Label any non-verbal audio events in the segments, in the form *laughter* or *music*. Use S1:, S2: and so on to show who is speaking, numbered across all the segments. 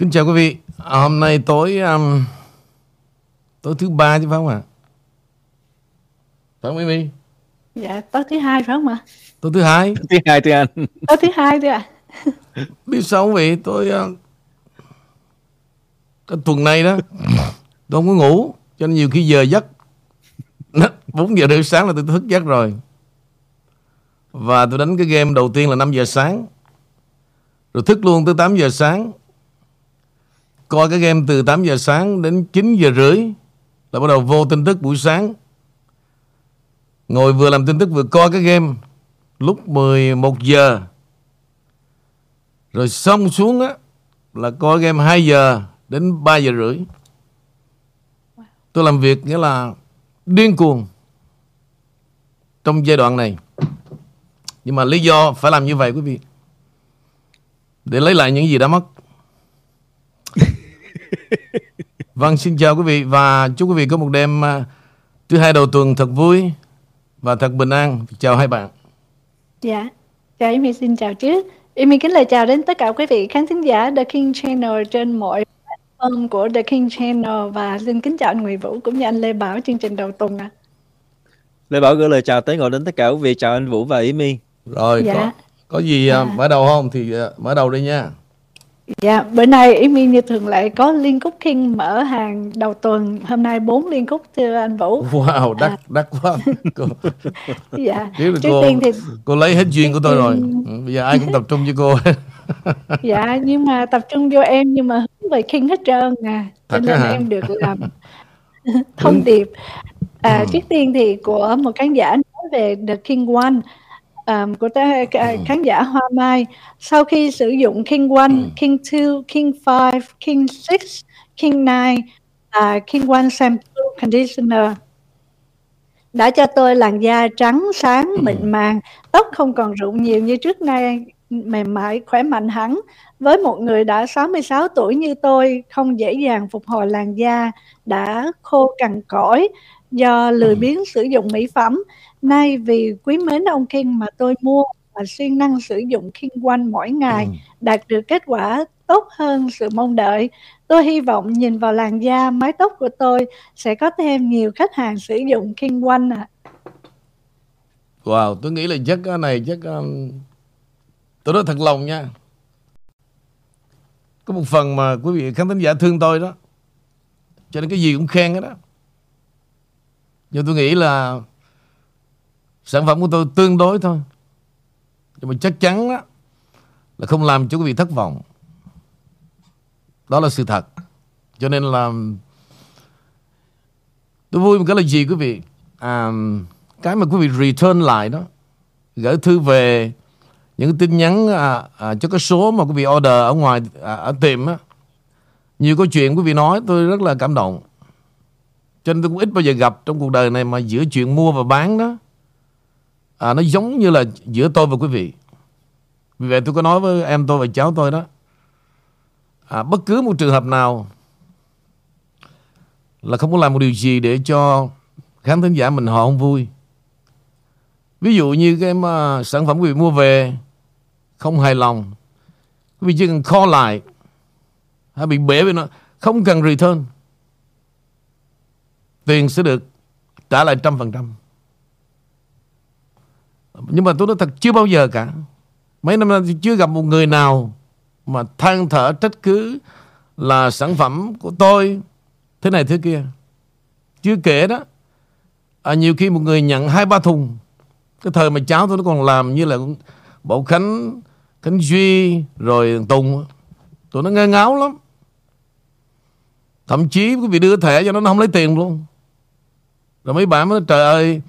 S1: Kính chào quý vị. À, hôm nay tối um, tối thứ ba chứ phải không ạ? Phải không Mimi?
S2: Dạ, tối thứ hai phải không ạ?
S1: Tối thứ hai.
S3: thứ hai thưa anh.
S2: Tối thứ hai thưa ạ.
S1: Biết sao không vậy? Tôi uh, cái tuần này đó tôi không có ngủ cho nên nhiều khi giờ giấc 4 *laughs* giờ rưỡi sáng là tôi thức giấc rồi. Và tôi đánh cái game đầu tiên là 5 giờ sáng. Rồi thức luôn tới 8 giờ sáng coi cái game từ 8 giờ sáng đến 9 giờ rưỡi là bắt đầu vô tin tức buổi sáng. Ngồi vừa làm tin tức vừa coi cái game lúc 11 giờ. Rồi xong xuống á, là coi game 2 giờ đến 3 giờ rưỡi. Tôi làm việc nghĩa là điên cuồng trong giai đoạn này. Nhưng mà lý do phải làm như vậy quý vị. Để lấy lại những gì đã mất. Vâng, xin chào quý vị và chúc quý vị có một đêm uh, thứ hai đầu tuần thật vui và thật bình an. Chào hai bạn.
S2: Dạ, chào Amy xin chào trước. Amy kính lời chào đến tất cả quý vị khán thính giả The King Channel trên mọi platform của The King Channel và xin kính chào anh Nguyễn Vũ cũng như anh Lê Bảo chương trình đầu tuần ạ. À.
S3: Lê Bảo gửi lời chào tới ngồi đến tất cả quý vị chào anh Vũ và Amy.
S1: Rồi, dạ. có, có gì uh, mở đầu không thì uh, mở đầu đi nha.
S2: Dạ, bữa nay Amy như thường lệ có liên cúc King mở hàng đầu tuần. Hôm nay bốn liên cúc thưa anh Vũ.
S1: Wow, đắt à. đắt quá. *laughs*
S2: cô, dạ.
S1: Trước cô, tiên thì cô lấy hết duyên của tôi rồi. Ừ, bây giờ ai cũng tập trung với cô. *laughs*
S2: dạ, nhưng mà tập trung vô em nhưng mà hướng về King hết trơn à. Cho nên hả? em được làm *laughs* thông điệp. À, ừ. Trước tiên thì của một khán giả nói về The King One um, của ta, ừ. khán giả Hoa Mai sau khi sử dụng King One, ừ. King Two, King Five, King Six, King Nine và King One Shampoo Conditioner đã cho tôi làn da trắng sáng ừ. mịn màng tóc không còn rụng nhiều như trước nay mềm mại khỏe mạnh hẳn với một người đã 66 tuổi như tôi không dễ dàng phục hồi làn da đã khô cằn cỗi do lười biếng sử dụng mỹ phẩm Nay vì quý mến ông King mà tôi mua và siêng năng sử dụng King One mỗi ngày ừ. đạt được kết quả tốt hơn sự mong đợi. Tôi hy vọng nhìn vào làn da, mái tóc của tôi sẽ có thêm nhiều khách hàng sử dụng King One ạ. À.
S1: Wow, tôi nghĩ là chắc cái này chắc um, tôi nói thật lòng nha. Có một phần mà quý vị khán thính giả thương tôi đó. Cho nên cái gì cũng khen hết đó. Nhưng tôi nghĩ là Sản phẩm của tôi tương đối thôi. Nhưng mà chắc chắn đó, là không làm cho quý vị thất vọng. Đó là sự thật. Cho nên là Tôi vui một cái là gì quý vị? À, Cái mà quý vị return lại đó Gửi thư về Những tin nhắn à, à, cho cái số mà quý vị order ở ngoài à, Ở tiệm á. Nhiều câu chuyện quý vị nói tôi rất là cảm động. Cho nên tôi cũng ít bao giờ gặp trong cuộc đời này Mà giữa chuyện mua và bán đó à, nó giống như là giữa tôi và quý vị. Vì vậy tôi có nói với em tôi và cháu tôi đó. À, bất cứ một trường hợp nào là không có làm một điều gì để cho khán thính giả mình họ không vui. Ví dụ như cái mà sản phẩm quý vị mua về không hài lòng quý vị chỉ cần kho lại hay bị bể với nó không cần return tiền sẽ được trả lại trăm phần trăm nhưng mà tôi nói thật chưa bao giờ cả. Mấy năm nay chưa gặp một người nào Mà than thở trách cứ Là sản phẩm của tôi Thế này thế kia. Chưa kể đó à, Nhiều khi một người nhận hai ba thùng Cái thời mà cháu tôi nó còn làm như là Bảo Khánh Khánh Duy Rồi Tùng Tụi nó nghe ngáo lắm. Thậm chí quý vị đưa thẻ cho nó, nó không lấy tiền luôn. Rồi mấy bạn mới trời ơi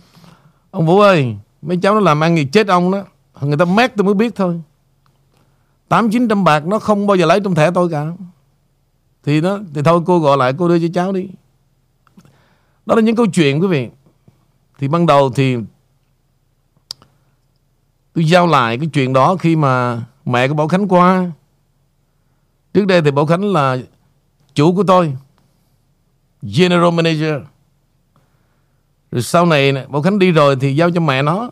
S1: Ông Vũ ơi Mấy cháu nó làm ăn gì chết ông đó. Người ta mát tôi mới biết thôi. Tám, chín trăm bạc nó không bao giờ lấy trong thẻ tôi cả. Thì nó, Thì thôi cô gọi lại, cô đưa cho cháu đi. Đó là những câu chuyện quý vị. Thì ban đầu thì Tôi giao lại cái chuyện đó khi mà Mẹ của Bảo Khánh qua. Trước đây thì Bảo Khánh là Chủ của tôi, General Manager rồi sau này Bảo Khánh đi rồi thì giao cho mẹ nó.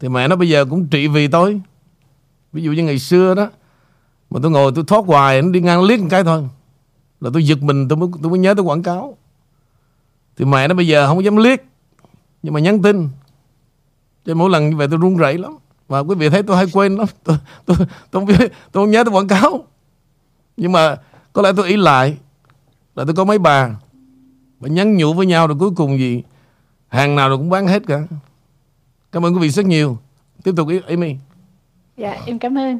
S1: Thì mẹ nó bây giờ cũng trị vì tôi. Ví dụ như ngày xưa đó Mà tôi ngồi tôi thoát hoài Nó đi ngang liếc một cái thôi. Là tôi giật mình tôi mới tôi mới nhớ tới quảng cáo. Thì mẹ nó bây giờ không dám liếc nhưng mà nhắn tin. Cho mỗi lần như vậy tôi run rẩy lắm. Và quý vị thấy tôi hay quên lắm. Tôi tôi tôi, tôi không biết tôi không nhớ tới quảng cáo. Nhưng mà có lẽ tôi ý lại là tôi có mấy bà và nhắn nhủ với nhau rồi cuối cùng gì hàng nào rồi cũng bán hết cả cảm ơn quý vị rất nhiều tiếp tục Amy
S2: dạ em cảm ơn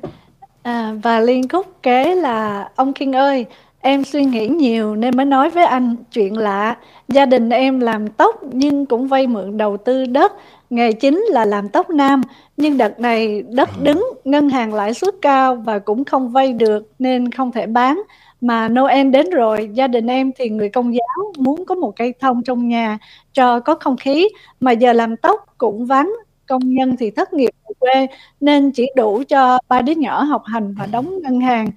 S2: à, và liên khúc kế là ông King ơi Em suy nghĩ nhiều nên mới nói với anh chuyện lạ. Gia đình em làm tóc nhưng cũng vay mượn đầu tư đất. Nghề chính là làm tóc nam. Nhưng đợt này đất đứng, ngân hàng lãi suất cao và cũng không vay được nên không thể bán. Mà Noel đến rồi, gia đình em thì người công giáo muốn có một cây thông trong nhà cho có không khí. Mà giờ làm tóc cũng vắng, công nhân thì thất nghiệp ở quê nên chỉ đủ cho ba đứa nhỏ học hành và đóng ngân hàng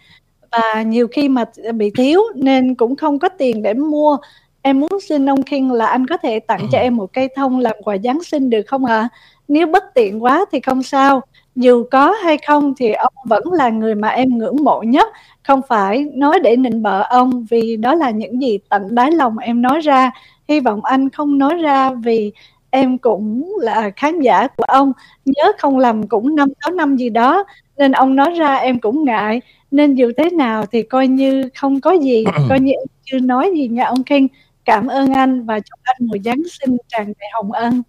S2: và nhiều khi mà bị thiếu nên cũng không có tiền để mua em muốn xin ông King là anh có thể tặng cho em một cây thông làm quà Giáng sinh được không ạ? À? Nếu bất tiện quá thì không sao. Dù có hay không thì ông vẫn là người mà em ngưỡng mộ nhất. Không phải nói để nịnh bợ ông vì đó là những gì tận đáy lòng em nói ra. Hy vọng anh không nói ra vì em cũng là khán giả của ông. Nhớ không lầm cũng năm sáu năm gì đó nên ông nói ra em cũng ngại. Nên dù thế nào thì coi như không có gì *clears throat* coi như chưa nói gì nha ông King cảm ơn anh và chúc anh một Giáng sinh tràn đầy hồng ân.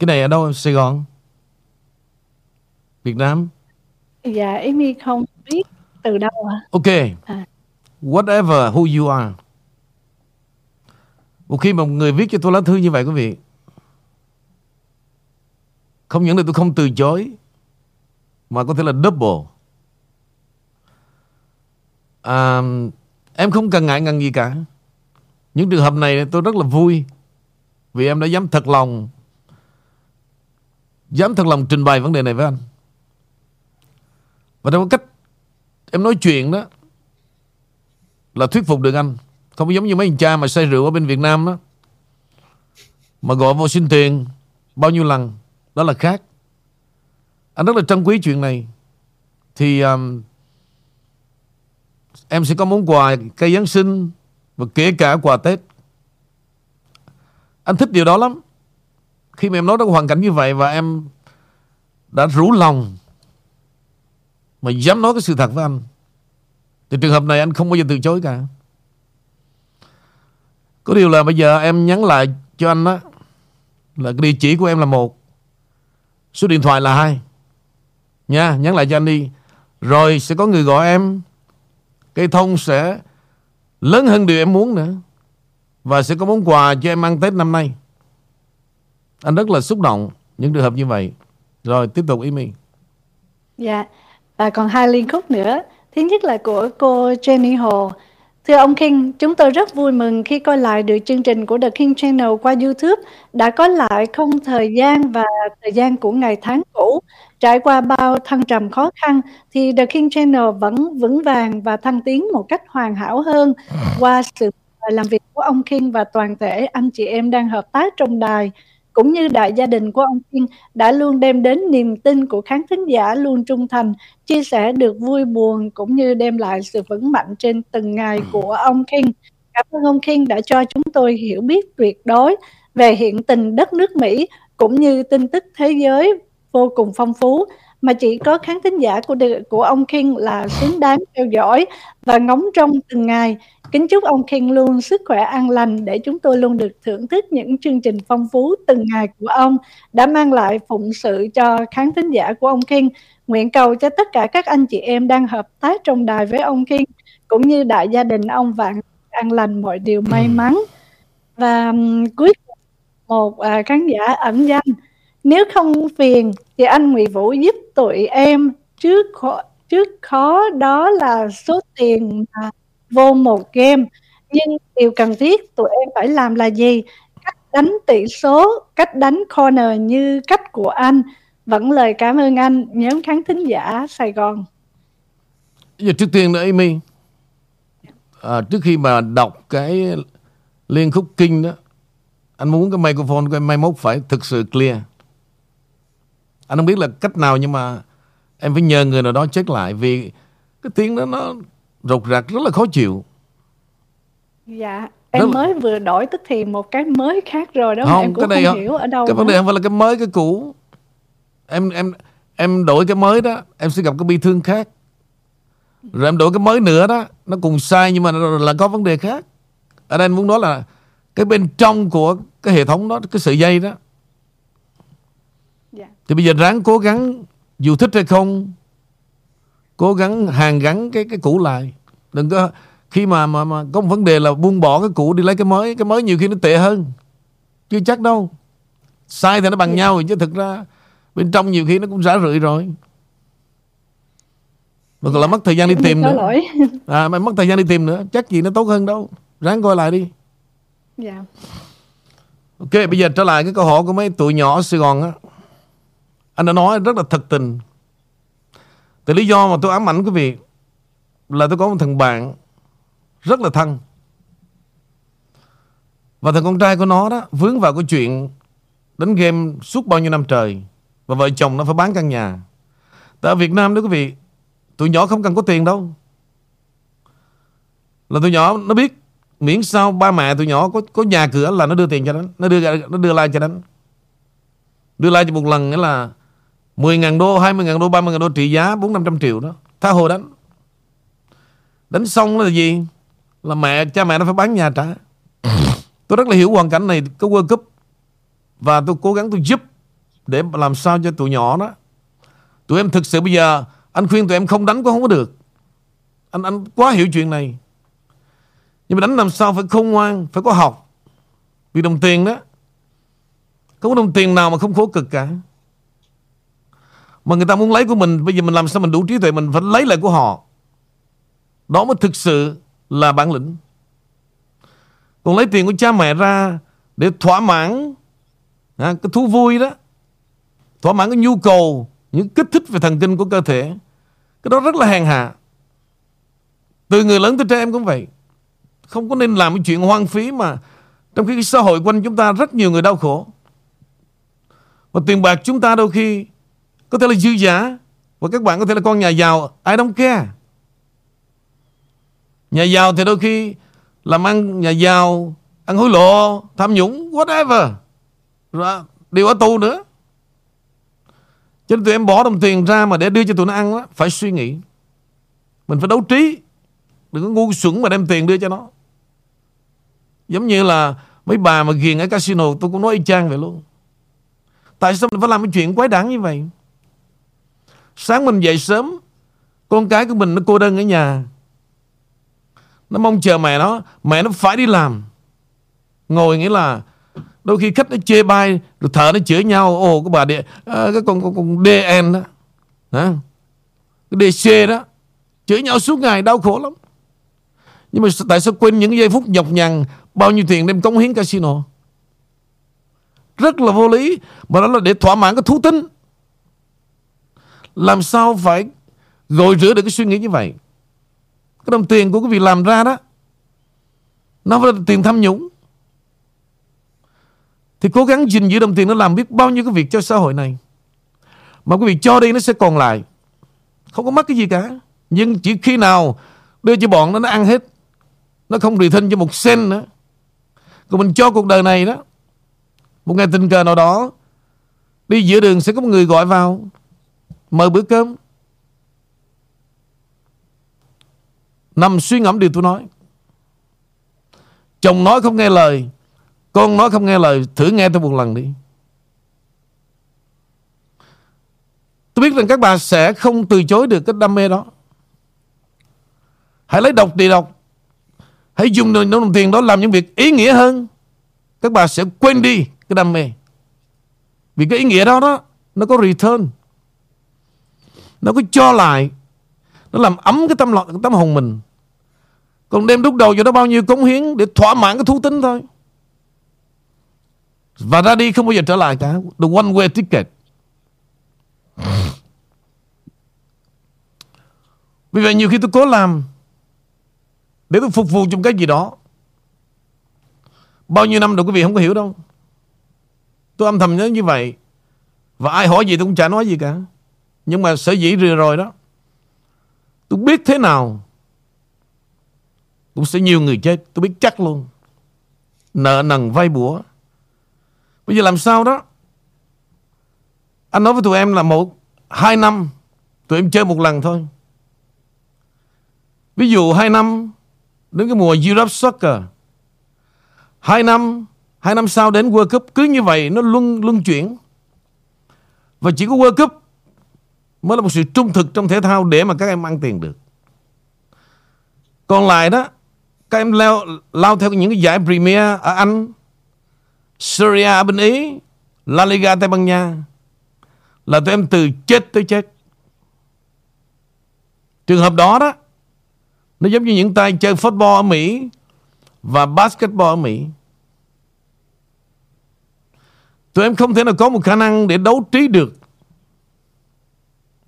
S1: Cái này ở đâu Sài Gòn? Việt Nam?
S2: Dạ Amy không biết từ đâu à
S1: ok. À. whatever who you are. Một khi một người viết cho tôi lá thư như vậy quý vị không những là tôi không từ chối Mà có thể là double. À, Em không cần ngại ngần gì cả. Những trường hợp này tôi rất là vui Vì em đã dám thật lòng Dám thật lòng trình bày vấn đề này với anh. Và trong cách Em nói chuyện đó Là thuyết phục được anh. Không giống như mấy anh cha mà say rượu ở bên Việt Nam đó Mà gọi vô xin tiền Bao nhiêu lần đó là khác. Anh rất là trân quý chuyện này. Thì um, Em sẽ có món quà cây Giáng sinh Và kể cả quà Tết. Anh thích điều đó lắm. Khi mà em nói đến hoàn cảnh như vậy Và em đã rủ lòng mà dám nói cái sự thật với anh Thì trường hợp này anh không bao giờ từ chối cả. Có điều là bây giờ em nhắn lại cho anh đó Là cái địa chỉ của em là một Số điện thoại là hai. Nha, nhắn lại cho anh đi. Rồi sẽ có người gọi em Cây thông sẽ lớn hơn điều em muốn nữa Và sẽ có món quà cho em ăn Tết năm nay. Anh rất là xúc động Những trường hợp như vậy. Rồi tiếp tục Amy
S2: Dạ và còn hai liên khúc nữa Thứ nhất là của cô Jenny Hồ Thưa ông King, chúng tôi rất vui mừng khi coi lại được chương trình của The King Channel qua YouTube. Đã có lại không thời gian và thời gian của ngày tháng cũ. Trải qua bao thăng trầm khó khăn thì The King Channel vẫn vững vàng và thăng tiến một cách hoàn hảo hơn qua sự làm việc của ông King và toàn thể anh chị em đang hợp tác trong đài cũng như đại gia đình của ông Kiên đã luôn đem đến niềm tin của khán thính giả luôn trung thành, chia sẻ được vui buồn cũng như đem lại sự vững mạnh trên từng ngày của ông King. Cảm ơn ông King đã cho chúng tôi hiểu biết tuyệt đối về hiện tình đất nước Mỹ cũng như tin tức thế giới vô cùng phong phú. Mà chỉ có khán thính giả của của ông King là xứng đáng theo dõi và ngóng trông từng ngày Kính chúc ông King luôn sức khỏe an lành để chúng tôi luôn được thưởng thức những chương trình phong phú từng ngày của ông đã mang lại phụng sự cho khán thính giả của ông King. Nguyện cầu cho tất cả các anh chị em đang hợp tác trong đài với ông King cũng như đại gia đình ông vạn an lành mọi điều may mắn. Và um, cuối cùng một uh, khán giả ẩn danh nếu không phiền thì anh Nguyễn Vũ giúp tụi em trước khó, trước khó đó là số tiền mà vô một game. Nhưng điều cần thiết tụi em phải làm là gì? Cách đánh tỷ số cách đánh corner như cách của anh. Vẫn lời cảm ơn anh nhóm khán thính giả Sài Gòn.
S1: Giờ trước tiên nữa Amy. À, trước khi mà đọc cái liên khúc kinh đó anh muốn cái microphone của em mai mốt phải thực sự clear. Anh không biết là cách nào nhưng mà Em phải nhờ người nào đó check lại Vì cái tiếng đó nó rụt rạc rất là khó chịu.
S2: Dạ Em rất mới vừa đổi tức thì một cái mới khác rồi đó
S1: không,
S2: em cũng
S1: cái
S2: không, không hiểu ở đâu
S1: Cái vấn đề không phải là cái mới cái cũ. Em em em đổi cái mới đó Em sẽ gặp cái bi thương khác. Rồi em đổi cái mới nữa đó Nó cùng sai nhưng mà là có vấn đề khác. Ở đây anh muốn nói là Cái bên trong của cái hệ thống đó Cái sợi dây đó.
S2: Dạ.
S1: Thì bây giờ ráng cố gắng Dù thích hay không Cố gắng hàn gắn cái cái cũ lại. Đừng có khi mà mà mà có một vấn đề là buông bỏ cái cũ đi lấy cái mới cái mới nhiều khi nó tệ hơn. Chưa chắc đâu. Sai thì nó bằng nhau chứ thực ra bên trong nhiều khi nó cũng rã rượi rồi. Mà còn là mất thời gian đi tìm nữa. lỗi. à mày mất thời gian đi tìm nữa chắc gì nó tốt hơn đâu. Ráng coi lại đi.
S2: Dạ.
S1: Ok bây giờ trở lại cái câu hỏi của mấy tụi nhỏ ở Sài Gòn á. Anh đã nói rất là thật tình thì lý do mà tôi ám ảnh quý vị là tôi có một thằng bạn rất là thân. Và thằng con trai của nó đó vướng vào cái chuyện đánh game suốt bao nhiêu năm trời và vợ chồng nó phải bán căn nhà. Tại ở Việt Nam đó quý vị, tụi nhỏ không cần có tiền đâu. Là tụi nhỏ nó biết miễn sao ba mẹ tụi nhỏ có có nhà cửa là nó đưa tiền cho nó nó đưa nó đưa like cho nó. Đưa like cho một lần nghĩa là 10 ngàn đô 20 ngàn đô 30 ngàn đô trị giá 4 500 triệu đó. Tha hồ đánh. Đánh xong là gì? Là mẹ, cha mẹ nó phải bán nhà trả. Tôi rất là hiểu hoàn cảnh này có World Cup. Và tôi cố gắng tôi giúp để làm sao cho tụi nhỏ đó. Tụi em thực sự bây giờ, anh khuyên tụi em không đánh cũng không có được. Anh anh quá hiểu chuyện này. Nhưng mà đánh làm sao phải khôn ngoan, phải có học. Vì đồng tiền đó, không có đồng tiền nào mà không khổ cực cả mà người ta muốn lấy của mình bây giờ mình làm sao mình đủ trí tuệ mình phải lấy lại của họ đó mới thực sự là bản lĩnh. Còn lấy tiền của cha mẹ ra để thỏa mãn à, cái thú vui đó, thỏa mãn cái nhu cầu, những kích thích về thần kinh của cơ thể. Cái đó rất là hèn hạ. Từ người lớn tới trẻ em cũng vậy. Không có nên làm cái chuyện hoang phí mà trong khi cái xã hội quanh chúng ta rất nhiều người đau khổ. Và tiền bạc chúng ta đôi khi có thể là dư giả và các bạn có thể là con nhà giàu I don't care Nhà giàu thì đôi khi làm ăn nhà giàu, ăn hối lộ, tham nhũng, whatever. Rồi đi ở tù nữa. Cho nên tụi em bỏ đồng tiền ra mà để đưa cho tụi nó ăn đó, phải suy nghĩ. Mình phải đấu trí. Đừng có ngu xuẩn mà đem tiền đưa cho nó. Giống như là mấy bà mà ghiền ở casino tôi cũng nói y chang vậy luôn. Tại sao mình phải làm cái chuyện quái đản như vậy? Sáng mình dậy sớm, con cái của mình nó cô đơn ở nhà. Nó mong chờ mẹ nó Mẹ nó phải đi làm. Ngồi nghĩa là Đôi khi khách nó chê bai Rồi thở nó chửi nhau Ồ cái bà địa, à, Cái con, con, con DN đó. Hả? Cái DC đó Chửi nhau suốt ngày đau khổ lắm. Nhưng mà tại sao quên những giây phút nhọc nhằn Bao nhiêu tiền đem cống hiến casino? Rất là vô lý Mà đó là để thỏa mãn cái thú tính. Làm sao phải Gội rửa được cái suy nghĩ như vậy? Cái đồng tiền của quý vị làm ra đó, Nó phải là tiền tham nhũng. Thì cố gắng gìn giữ đồng tiền Nó làm biết bao nhiêu cái việc cho xã hội này. Mà quý vị cho đi nó sẽ còn lại. Không có mất cái gì cả. Nhưng chỉ khi nào Đưa cho bọn nó nó ăn hết. Nó không return cho một sen nữa. Còn mình cho cuộc đời này đó, Một ngày tình cờ nào đó, Đi giữa đường sẽ có một người gọi vào. Mời bữa cơm. Nằm suy ngẫm điều tôi nói. Chồng nói không nghe lời, Con nói không nghe lời, Thử nghe tôi một lần đi. Tôi biết rằng các bà sẽ không từ chối được cái đam mê đó. Hãy lấy độc đi độc. Hãy dùng đồng tiền đó làm những việc ý nghĩa hơn. Các bà sẽ quên đi cái đam mê. Vì cái ý nghĩa đó đó, Nó có return. Nó cứ cho lại. Nó làm ấm cái tâm, cái tâm hồn mình. Còn đem đúc đầu cho nó bao nhiêu cống hiến Để thỏa mãn cái thú tính thôi. Và ra đi không bao giờ trở lại cả. The one way ticket. Vì vậy nhiều khi tôi cố làm Để tôi phục vụ trong cái gì đó. Bao nhiêu năm rồi quý vị không có hiểu đâu. Tôi âm thầm nhớ như vậy. Và ai hỏi gì tôi cũng chả nói gì cả. Nhưng mà sở dĩ rồi rồi đó, Tôi biết thế nào, Cũng sẽ nhiều người chết, Tôi biết chắc luôn. Nợ nần vay bủa. Bây giờ làm sao đó? Anh nói với tụi em là một, Hai năm, Tụi em chơi một lần thôi. Ví dụ hai năm, Đến cái mùa Europe Soccer, Hai năm Hai năm sau đến World Cup, Cứ như vậy nó luân luân chuyển. Và chỉ có World Cup Mới là một sự trung thực trong thể thao Để mà các em ăn tiền được. Còn lại đó Các em leo, lao theo những cái giải Premier Ở Anh Syria ở bên Ý La Liga Tây Ban Nha Là tụi em từ chết tới chết. Trường hợp đó đó Nó giống như những tay chơi football ở Mỹ Và basketball ở Mỹ. Tụi em không thể nào có một khả năng để đấu trí được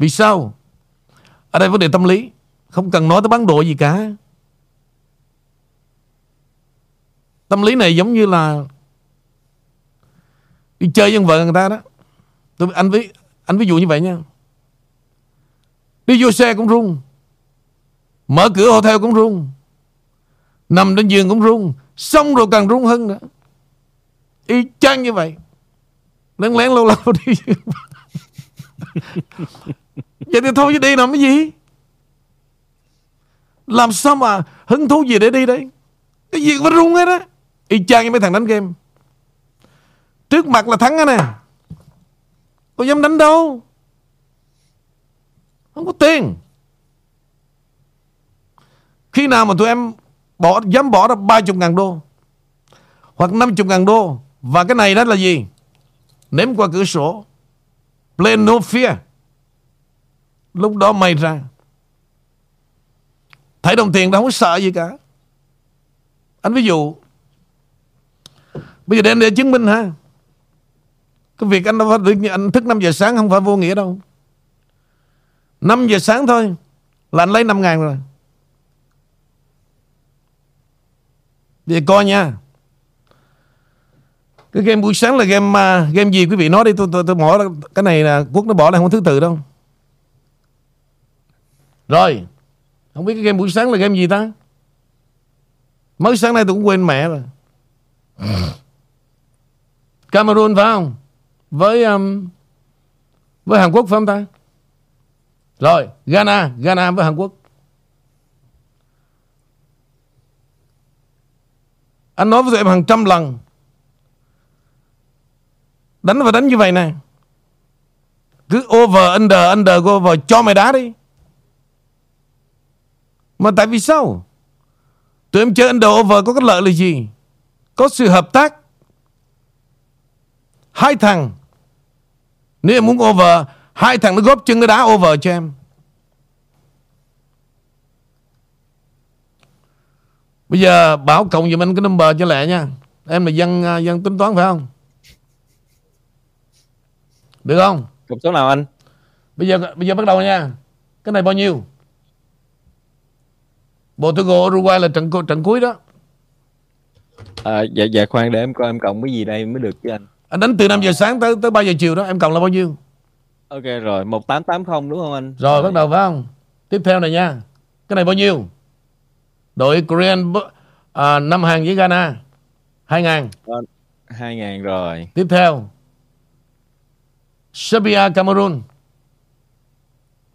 S1: vì sao? Ở đây vấn đề tâm lý. Không cần nói tới bán độ gì cả. Tâm lý này giống như là Đi chơi với vợ người ta đó. Tôi, anh, ví, anh ví dụ như vậy nha. Đi vô xe cũng run Mở cửa hotel cũng run Nằm trên giường cũng run Xong rồi càng run hơn nữa. Y chang như vậy. Lén lén lâu lâu *laughs* đi *laughs* Vậy thì thôi chứ đi làm cái gì? Làm sao mà hứng thú gì để đi đấy Cái gì cũng rung hết á. Y chang như mấy thằng đánh game. Trước mặt là thắng á nè. Có dám đánh đâu. Không có tiền. Khi nào mà tụi em bỏ, dám bỏ ra 30 ngàn đô? Hoặc 50 ngàn đô? Và cái này đó là gì? Ném qua cửa sổ plenofia, Lúc đó mày ra. Thấy đồng tiền đâu không có sợ gì cả. Anh ví dụ Bây giờ đem để chứng minh ha cái việc anh đâu phải anh thức 5 giờ sáng không phải vô nghĩa đâu. 5 giờ sáng thôi Là anh lấy 5 ngàn rồi. Vậy coi nha. Cái game buổi sáng là game uh, Game gì quý vị? Nói đi tôi tôi, tôi bỏ Cái này là Quốc nó bỏ lại không có thứ tự đâu. Rồi Không biết cái game buổi sáng là game gì ta? Mới sáng nay tôi cũng quên mẹ rồi. Cameroon phải không? Với um, với Hàn Quốc phải không ta? Rồi, Ghana, Ghana với Hàn Quốc. Anh nói với tụi em hàng trăm lần Đánh và đánh như vậy nè Cứ over, under, under, go over Cho mày đá đi. Mà tại vì sao? Tụi em chơi under, over có cái lợi là gì? Có sự hợp tác. Hai thằng. Nếu em muốn over Hai thằng nó góp chân nó đá over cho em. Bây giờ Bảo cộng giùm anh cái number cho lẹ nha. Em là dân à, dân tính toán phải không? Được không?
S3: Cộng số nào anh?
S1: Bây giờ bây giờ bắt đầu nha. Cái này bao nhiêu? Portugal Uruguay là trận trận cuối đó.
S3: À, dạ dạ khoan để em coi em cộng cái gì đây mới được chứ anh.
S1: Anh đánh từ 5 giờ sáng tới tới 3 giờ chiều đó. Em cộng là bao nhiêu?
S3: Ok rồi 1880 đúng không anh?
S1: Rồi bắt đầu phải không? Tiếp theo này nha. Cái này bao nhiêu? Đội Korean à, năm hàng với Ghana. 2 ngàn.
S3: 2 ngàn rồi.
S1: Tiếp theo Serbia Cameroon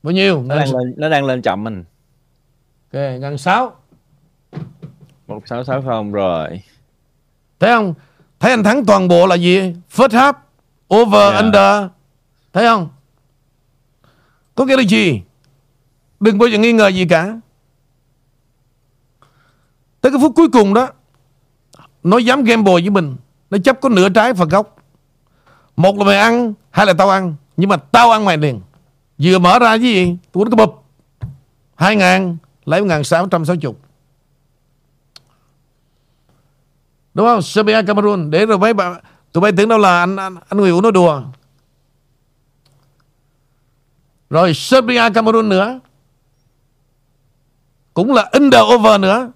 S1: Bao nhiêu
S3: Nó đang lên, nó đang lên chậm anh
S1: Ok ngàn 6
S3: 1660 rồi
S1: Thấy không Thấy anh thắng toàn bộ là gì? First half, over, yeah. under. Thấy không? Có nghĩa là gì? Đừng bao giờ nghi ngờ gì cả. Tới cái phút cuối cùng đó, nó dám gamble với mình. Nó chấp có nửa trái và góc. Một là mày ăn, hai là tao ăn. Nhưng mà tao ăn mày liền. Vừa mở ra cái gì? Tôi cái bụp. Hai ngàn, lấy một ngàn sáu trăm sáu chục. Đúng không? Serbia Cameroon Để rồi mấy bạn Tụi bay tưởng đâu là anh anh, anh Nguyễn nói đùa Rồi Serbia Cameroon nữa Cũng là under over nữa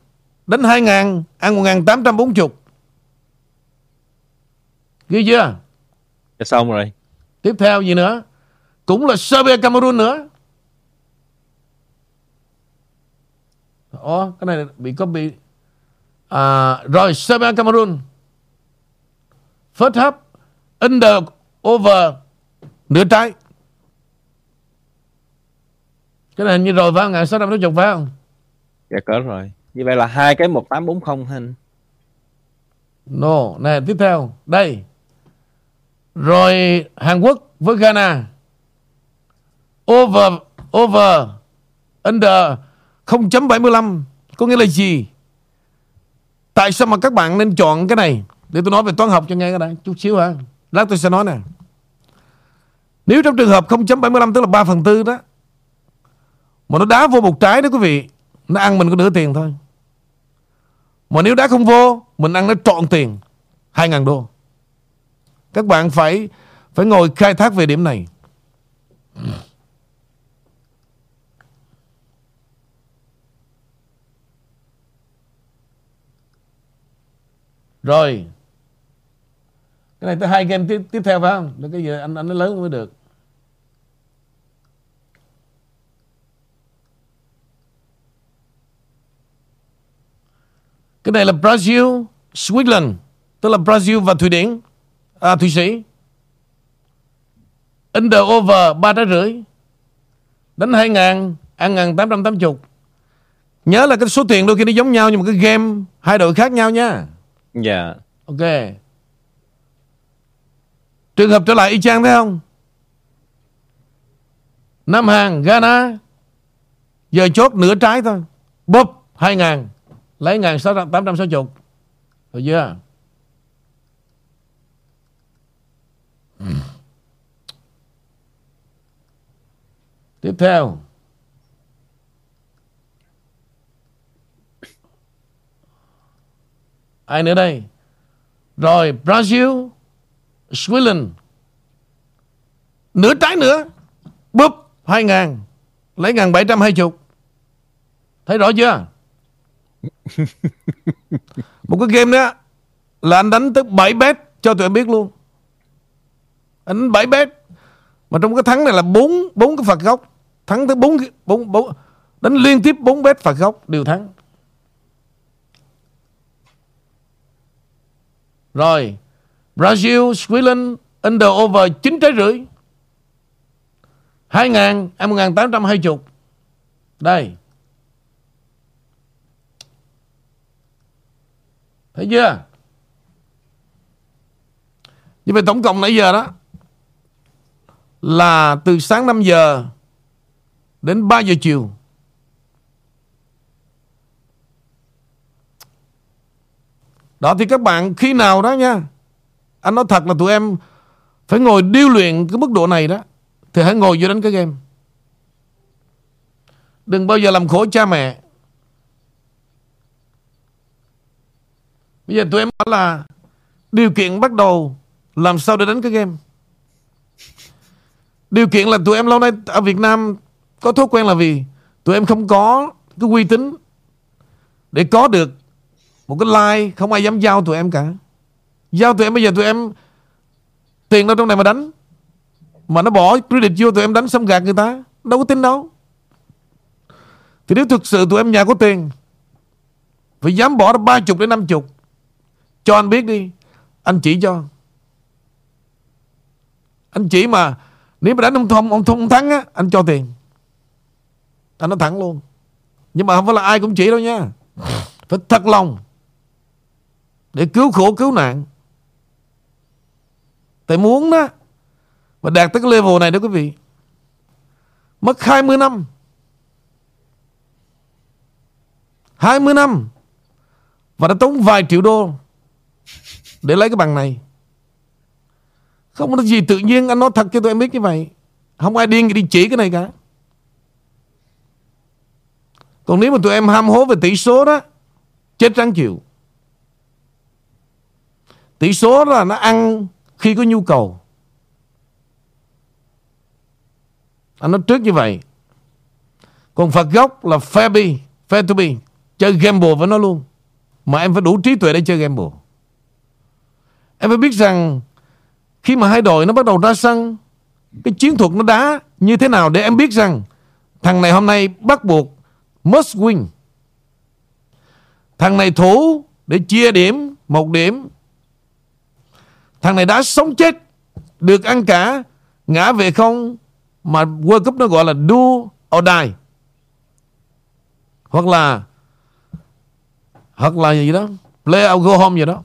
S1: đến 2 ngàn Ăn 1 ngàn 840 Ghi chưa?
S3: Dạ xong rồi
S1: Tiếp theo gì nữa cũng là Serbia Cameroon nữa Ồ, cái này bị copy à, rồi Serbia Cameroon first half under over nửa trái cái này hình như rồi phải không? Ngàn sáu trăm nói chục phải không?
S3: Dạ có rồi. Như vậy là hai cái 1840 hả anh?
S1: No, nè tiếp theo. Đây. Rồi Hàn Quốc với Ghana. Over over, under 0.75 có nghĩa là gì? Tại sao mà các bạn nên chọn cái này? Để tôi nói về toán học cho nghe cái này chút xíu hả? Lát tôi sẽ nói nè. Nếu trong trường hợp 0.75 tức là 3 phần tư đó, mà nó đá vô một trái đó quý vị, Nó ăn mình có nửa tiền thôi Mà nếu đá không vô, Mình ăn nó trọn tiền 2.000 đô các bạn phải Phải ngồi khai thác về điểm này. Rồi. Cái này tới hai game tiếp, tiếp theo phải không? Được cái gì anh anh nó lớn mới được. Cái này là Brazil, Switzerland, tức là Brazil và Thụy Điển, à, Thụy Sĩ. Under over 3 trái rưỡi. Đánh 2.000, ăn 1.880. Nhớ là cái số tiền đôi khi nó giống nhau nhưng mà cái game hai đội khác nhau nha.
S3: Dạ. Yeah.
S1: Ok. Trường hợp trở lại y chang thấy không? Nam Hàn, Ghana Giờ chốt nửa trái thôi Bóp 2 ngàn Lấy ngàn sáu trăm tám trăm sáu chục Được chưa Tiếp theo. Ai nữa đây? Rồi Brazil Sweden. Nửa trái nữa Búp hai ngàn. Lấy ngàn bảy trăm hai chục. Thấy rõ chưa? *laughs* Một cái game đó là anh đánh tới 7 bet cho tụi em biết luôn. Anh đánh 7 bet mà trong cái thắng này là bốn bốn cái phạt góc thắng tới bốn bốn bốn đánh liên tiếp 4 bet phạt góc, đều thắng rồi, Brazil Switzerland under over 9 trái rưỡi 2 ngàn, em 1.820. đây Thấy chưa? Như vậy tổng cộng nãy giờ đó là từ sáng 5 giờ đến 3 giờ chiều. Đó, thì các bạn khi nào đó nha, Anh nói thật là tụi em Phải ngồi điêu luyện cái mức độ này đó, Thì hãy ngồi vô đánh cái game Đừng bao giờ làm khổ cha mẹ Bây giờ tụi em nói là điều kiện bắt đầu làm sao để đánh cái game. Điều kiện là tụi em lâu nay ở Việt Nam có thói quen là vì tụi em không có cái uy tín để có được một cái like, không ai dám giao tụi em cả. Giao tụi em, bây giờ tụi em tiền đâu trong này mà đánh. Mà nó bỏ credit vô tụi em đánh xong gạt người ta. Đâu có tin đâu. Thì nếu thực sự tụi em nhà có tiền, Phải dám bỏ ra 30 đến 50 cho anh biết đi, Anh chỉ cho Anh chỉ mà, Nếu mà đánh ông Thông Ông Thông thắng á, Anh cho tiền anh nói thẳng luôn. Nhưng mà không phải là ai cũng chỉ đâu nha. Phải thật lòng Để cứu khổ, cứu nạn. Tại muốn đó, Mà đạt tới cái level này đó quý vị, Mất 20 năm. 20 năm Và đã tốn vài triệu đô để lấy cái bằng này. Không có gì tự nhiên, Anh nói thật cho tụi em biết như vậy. Không ai điên đi chỉ cái này cả. Còn nếu mà tụi em ham hố về tỷ số đó, Chết trắng chịu. Tỷ số là nó ăn Khi có nhu cầu. Anh nói trước như vậy. Còn Phật gốc là fair be, Fair to be. Chơi gamble với nó luôn. Mà em phải đủ trí tuệ để chơi gamble. Em phải biết rằng khi mà hai đội nó bắt đầu ra sân, cái chiến thuật nó đá như thế nào để em biết rằng thằng này hôm nay bắt buộc must win. Thằng này thủ để chia điểm, một điểm. Thằng này đã sống chết, được ăn cả, ngã về không, mà World Cup nó gọi là do or die. Hoặc là hoặc là gì đó play or go home gì đó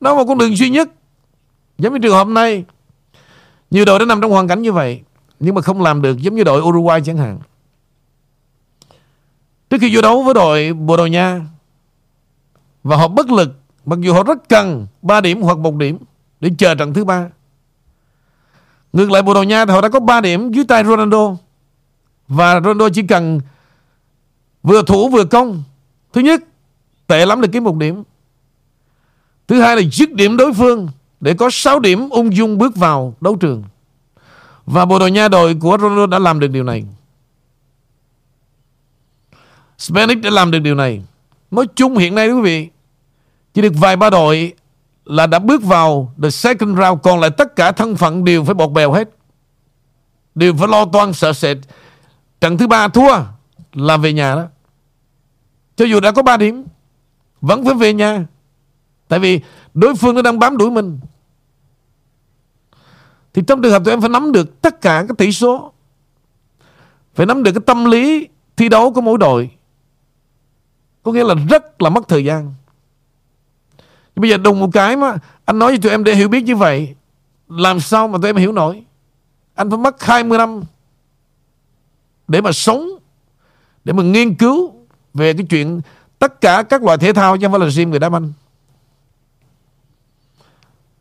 S1: đó là một con đường duy nhất giống như trường hợp này nhiều đội đã nằm trong hoàn cảnh như vậy nhưng mà không làm được giống như đội Uruguay chẳng hạn trước khi vô đấu với đội Bồ Đào Nha, và họ bất lực, mặc dù họ rất cần 3 điểm hoặc một điểm để chờ trận thứ ba. Ngược lại, Bồ Đào Nha thì họ đã có 3 điểm dưới tay Ronaldo, và Ronaldo chỉ cần vừa thủ vừa công. Thứ nhất, tệ lắm là kiếm một điểm. Thứ hai là dứt điểm đối phương để có 6 điểm ung dung bước vào đấu trường. Và Bồ Đào Nha đội của Ronaldo đã làm được điều này. Spanish đã làm được điều này. Nói chung hiện nay quý vị, chỉ được vài ba đội là đã bước vào the second round, còn lại tất cả thân phận đều phải bọt bèo hết. Đều phải lo toan sợ sệt. Trận thứ ba thua là về nhà đó. Cho dù đã có 3 điểm, Vẫn phải về nhà. Tại vì đối phương nó đang bám đuổi mình. Thì trong trường hợp tụi em phải nắm được Tất cả các tỷ số, Phải nắm được cái tâm lý Thi đấu của mỗi đội. Có nghĩa là rất là mất thời gian Bây giờ đùng một cái mà Anh nói cho tụi em để hiểu biết như vậy, Làm sao mà tụi em hiểu nổi Anh phải mất 20 năm Để mà sống, Để mà nghiên cứu về cái chuyện tất cả các loại thể thao chứ không phải là riêng người đá banh.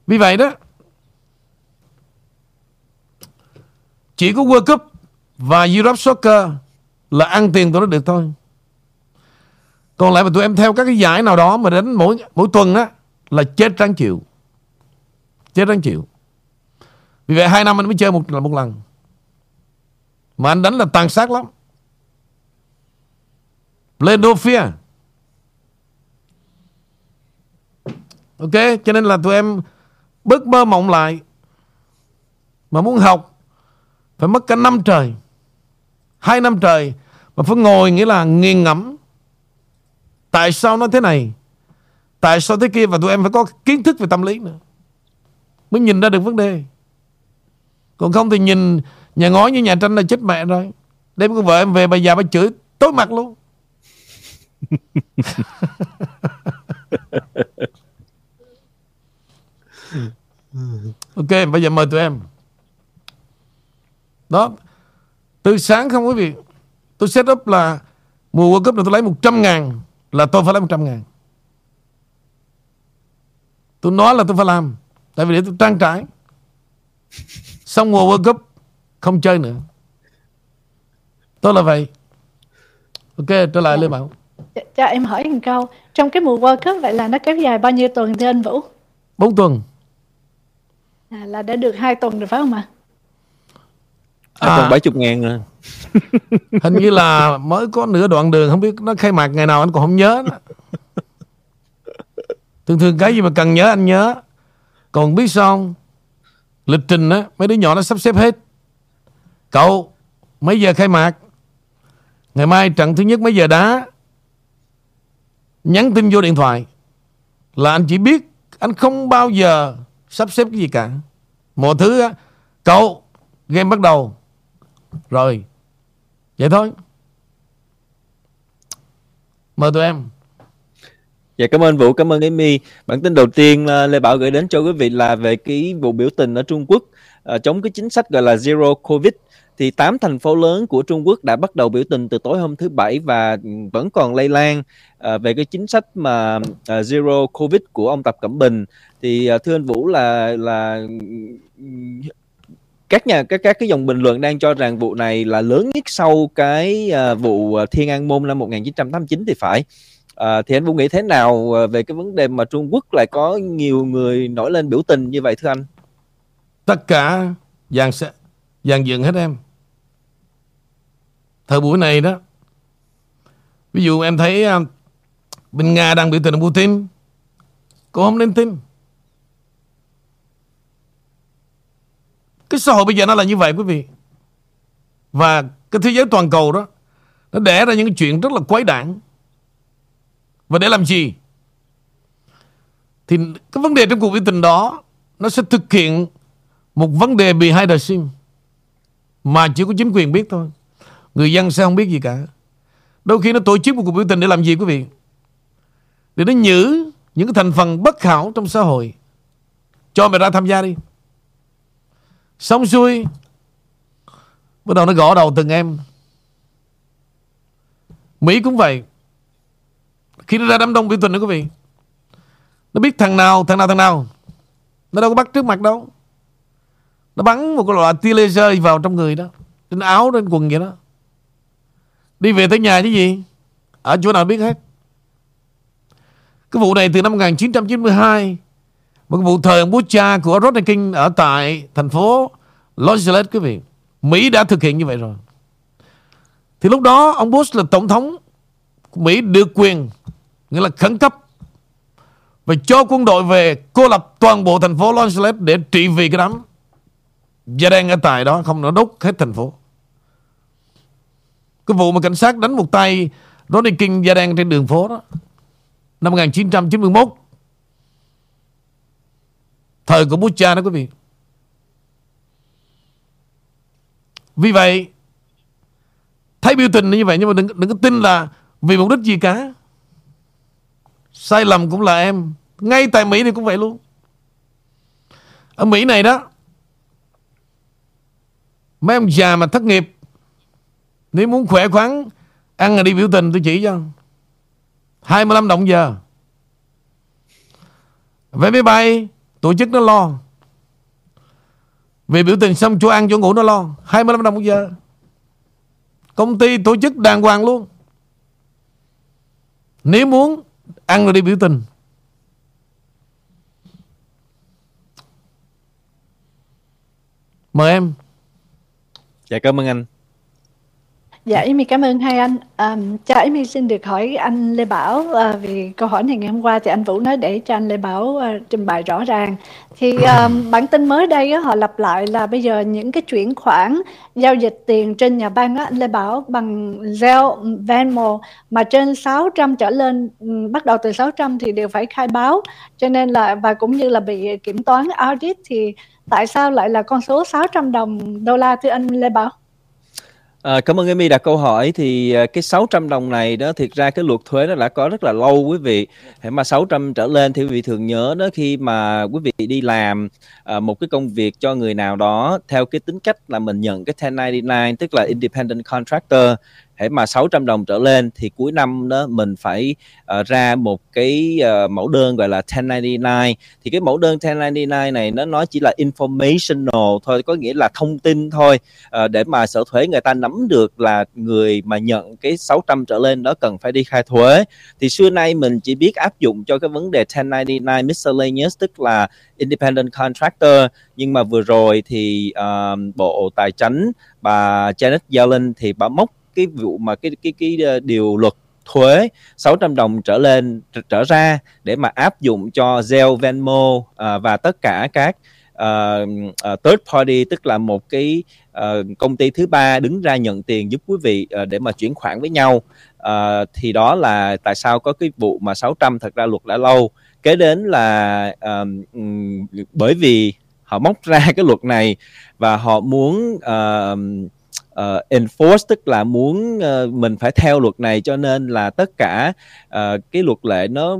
S1: Vì vậy đó, chỉ có World Cup và Europe Soccer là ăn tiền tụi nó được thôi. Còn lại mà tụi em theo các cái giải nào đó mà đến mỗi mỗi tuần á là chết trắng chịu. Chết trắng chịu. Vì vậy hai năm anh mới chơi một một lần. Mà anh đánh là tàn sát lắm. Lên. Ok, cho nên là tụi em bước mơ mộng lại. Mà muốn học phải mất cả năm trời. Hai năm trời mà phải ngồi nghĩa là nghiền ngẫm. Tại sao nó thế này? Tại sao thế kia? Và tụi em phải có kiến thức về tâm lý nữa. Mới nhìn ra được vấn đề. Còn không thì nhìn nhà ngói như nhà tranh là chết mẹ rồi. Đem con vợ em về bà già bà chửi tối mặt luôn. *laughs* ok, bây giờ mời tụi em. Đó. Từ sáng không quý vị. Tôi set up là mùa World Cup này tôi lấy 100 ngàn là tôi phải lấy 100 ngàn. Tôi nói là tôi phải làm. Tại vì để tôi trang trải. Xong mùa World Cup không chơi nữa. Tôi là vậy. Ok, trở lại Lê Bảo.
S2: Cho, cho em hỏi một câu trong cái mùa World Cup vậy là nó kéo dài bao nhiêu tuần thưa anh Vũ?
S1: 4 tuần.
S2: À, là đã được hai tuần rồi phải không ạ?
S3: À, à, 70 ngàn rồi.
S1: Hình như là mới có nửa đoạn đường không biết nó khai mạc ngày nào anh còn không nhớ đó. Thường thường cái gì mà cần nhớ anh nhớ. Còn biết sao không? Lịch trình á, mấy đứa nhỏ nó sắp xếp hết. Cậu, mấy giờ khai mạc? Ngày mai trận thứ nhất mấy giờ đá? nhắn tin vô điện thoại là anh chỉ biết anh không bao giờ sắp xếp cái gì cả. mọi thứ á, cậu game bắt đầu rồi vậy thôi. Mời tụi em.
S3: Dạ cảm ơn Vũ, cảm ơn Amy. Bản tin đầu tiên Lê Bảo gửi đến cho quý vị là về cái vụ biểu tình ở Trung Quốc uh, chống cái chính sách gọi là Zero Covid thì tám thành phố lớn của Trung Quốc đã bắt đầu biểu tình từ tối hôm thứ Bảy và vẫn còn lây lan uh, về cái chính sách mà uh, zero covid của ông Tập cẩm Bình thì uh, thưa anh Vũ là là các nhà các các cái dòng bình luận đang cho rằng vụ này là lớn nhất sau cái uh, vụ à, Thiên An Môn năm 1989 thì phải. À, thì anh Vũ nghĩ thế nào à, về cái vấn đề mà Trung Quốc lại có nhiều người nổi lên biểu tình như vậy thưa anh?
S1: Tất cả dàn sẽ dàn dựng hết em. Thời buổi này đó, ví dụ em thấy bên Nga đang biểu tình Putin Cô không nên tin cái xã hội bây giờ nó là như vậy, quý vị. Và cái thế giới toàn cầu đó, nó đẻ ra những chuyện rất là quái đản. Và để làm gì? Thì cái vấn đề trong cuộc biểu tình đó, nó sẽ thực hiện một vấn đề behind the scene mà chỉ có chính quyền biết thôi. Người dân sẽ không biết gì cả. Đôi khi nó tổ chức một cuộc biểu tình để làm gì, quý vị? Để nó nhử những cái thành phần bất hảo trong xã hội. Cho mày ra tham gia đi xong xuôi. Bắt đầu nó gõ đầu từng em. Mỹ cũng vậy. Khi nó ra đám đông biểu tình đó quý vị, nó biết thằng nào thằng nào thằng nào. Nó đâu có bắt trước mặt đâu. Nó bắn một cái loại tia laser vào trong người đó, trên áo, trên quần vậy đó. Đi về tới nhà chứ gì? Ở chỗ nào biết hết. Cái vụ này từ năm 1992 một vụ thời ông Bucha của Rodney King ở tại thành phố Los Angeles, quý vị. Mỹ đã thực hiện như vậy rồi. Thì lúc đó, ông Bush là tổng thống Mỹ được quyền, nghĩa là khẩn cấp, và cho quân đội về cô lập toàn bộ thành phố Los Angeles để trị vì cái đám gia đen ở tại đó, không nó đốt hết thành phố. Cái vụ mà cảnh sát đánh một tay Rodney King gia đen trên đường phố đó, năm 1991 thời của Bush cha đó quý vị. Vì vậy, thấy biểu tình như vậy, nhưng mà đừng đừng có tin là vì mục đích gì cả. Sai lầm cũng là em. Ngay tại Mỹ thì cũng vậy luôn. Ở Mỹ này đó, mấy ông già mà thất nghiệp, nếu muốn khỏe khoắn, ăn là đi biểu tình, tôi chỉ cho. 25 đồng giờ. Vé máy bay tổ chức nó lo. Về biểu tình xong chỗ ăn chỗ ngủ nó lo. 25 đồng một giờ. Công ty tổ chức đàng hoàng luôn. Nếu muốn Ăn rồi đi biểu tình. Mời em.
S3: Dạ cảm ơn anh.
S2: Dạ, Amy cảm ơn hai anh. Um, cho Amy xin được hỏi anh Lê Bảo uh, vì câu hỏi này ngày hôm qua thì anh Vũ nói để cho anh Lê Bảo uh, trình bày rõ ràng. Thì um, bản tin mới đây uh, họ lặp lại là bây giờ những cái chuyển khoản giao dịch tiền trên nhà băng uh, anh Lê Bảo bằng Zelle, Venmo mà trên 600 trở lên um, bắt đầu từ 600 thì đều phải khai báo. Cho nên là và cũng như là bị kiểm toán audit thì tại sao lại là con số 600 đồng đô la thưa anh Lê Bảo?
S3: À, cảm ơn Amy đặt câu hỏi thì ờ, cái 600 đồng này đó thiệt ra cái luật thuế nó đã có rất là lâu quý vị. Hãy mà 600 trở lên thì quý vị thường nhớ đó khi mà quý vị đi làm à, một cái công việc cho người nào đó theo cái tính cách là mình nhận cái 1099 tức là independent contractor hãy mà 600 đồng trở lên thì cuối năm đó mình phải uh, ra một cái uh, mẫu đơn gọi là 1099 thì cái mẫu đơn 1099 này nó nói chỉ là informational thôi có nghĩa là thông tin thôi. Uh, để mà sở thuế người ta nắm được là người mà nhận cái 600 trở lên đó cần phải đi khai thuế. Thì xưa nay mình chỉ biết áp dụng cho cái vấn đề 1099 miscellaneous tức là independent contractor. Nhưng mà vừa rồi thì uh, bộ tài chính bà Janet Yellen thì bà móc cái vụ mà cái cái cái ờ, điều luật thuế 600 đồng trở lên trở ra để mà áp dụng cho Zelle, Venmo uh, và tất cả các uh, uh, third party tức là một cái uh, công ty thứ ba đứng ra nhận tiền giúp quý vị uh, để mà chuyển khoản với nhau. Uh, thì đó là tại sao có cái vụ mà 600 thật ra luật đã lâu. Kế đến là uh, bởi vì họ móc ra *laughs* cái luật này và họ muốn uh, uh, enforce tức là muốn uh, mình phải theo luật này cho nên là tất cả uh, cái luật lệ nó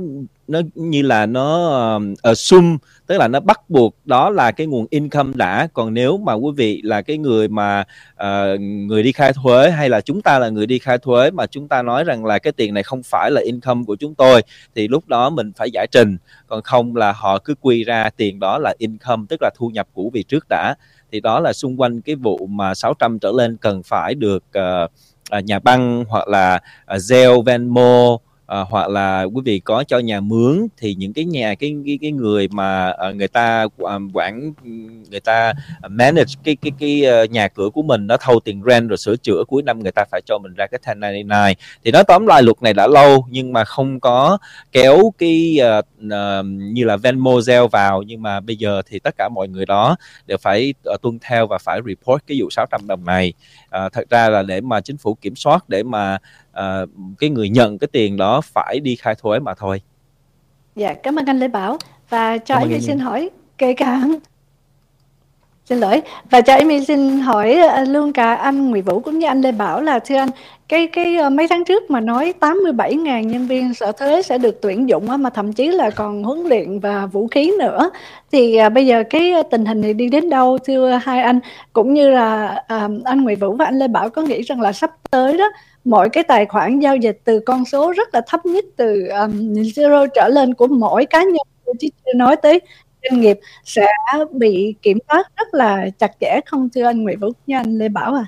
S3: nó như là nó uh, assume tức là nó bắt buộc đó là cái nguồn income đã. Còn nếu mà quý vị là cái người mà uh, người đi khai thuế hay là chúng ta là người đi khai thuế mà chúng ta nói rằng là cái tiền này không phải là income của chúng tôi thì lúc đó mình phải giải trình. Còn không là họ cứ quy ra tiền đó là income tức là thu nhập của vị trước đã thì đó là xung quanh cái vụ mà 600 trở lên cần phải được uh, nhà băng hoặc là ờ, uh, Zelle, Venmo à, hoặc là quý vị có cho nhà mướn thì những cái nhà cái cái, cái người mà à, người ta à, quản người ta manage cái cái cái nhà cửa của mình nó thâu tiền rent rồi sửa chữa cuối năm người ta phải cho mình ra cái 1099 thì nói tóm lại luật này đã lâu nhưng mà không có kéo cái à, à, như là Venmo Zelle vào. Nhưng mà bây giờ thì tất cả mọi người đó đều phải à, tuân theo và phải report cái vụ 600 đồng này. À, thật ra là để mà chính phủ kiểm soát để mà uh, cái người nhận cái tiền đó phải đi khai thuế mà thôi.
S2: Dạ, cảm ơn anh Lê Bảo. Và cho em xin hỏi kể cả xin lỗi. Và cho em xin hỏi uh, luôn cả anh Nguyễn Vũ cũng như anh Lê Bảo là thưa anh cái cái ờ, mấy tháng trước mà nói 87.000 nhân viên sở thuế sẽ được tuyển dụng mà thậm chí là còn huấn luyện và vũ khí nữa. Thì à, bây giờ cái ờ, tình hình này đi đến đâu thưa hai anh? Cũng như là à, anh Nguyễn Vũ và anh Lê Bảo có nghĩ rằng là sắp tới đó mỗi cái tài khoản giao dịch từ con số rất là thấp nhất từ um, zero trở lên của mỗi cá nhân chứ chưa nói tới doanh nghiệp sẽ bị kiểm soát rất là chặt chẽ không thưa anh Nguyễn Vũ như anh Lê Bảo à?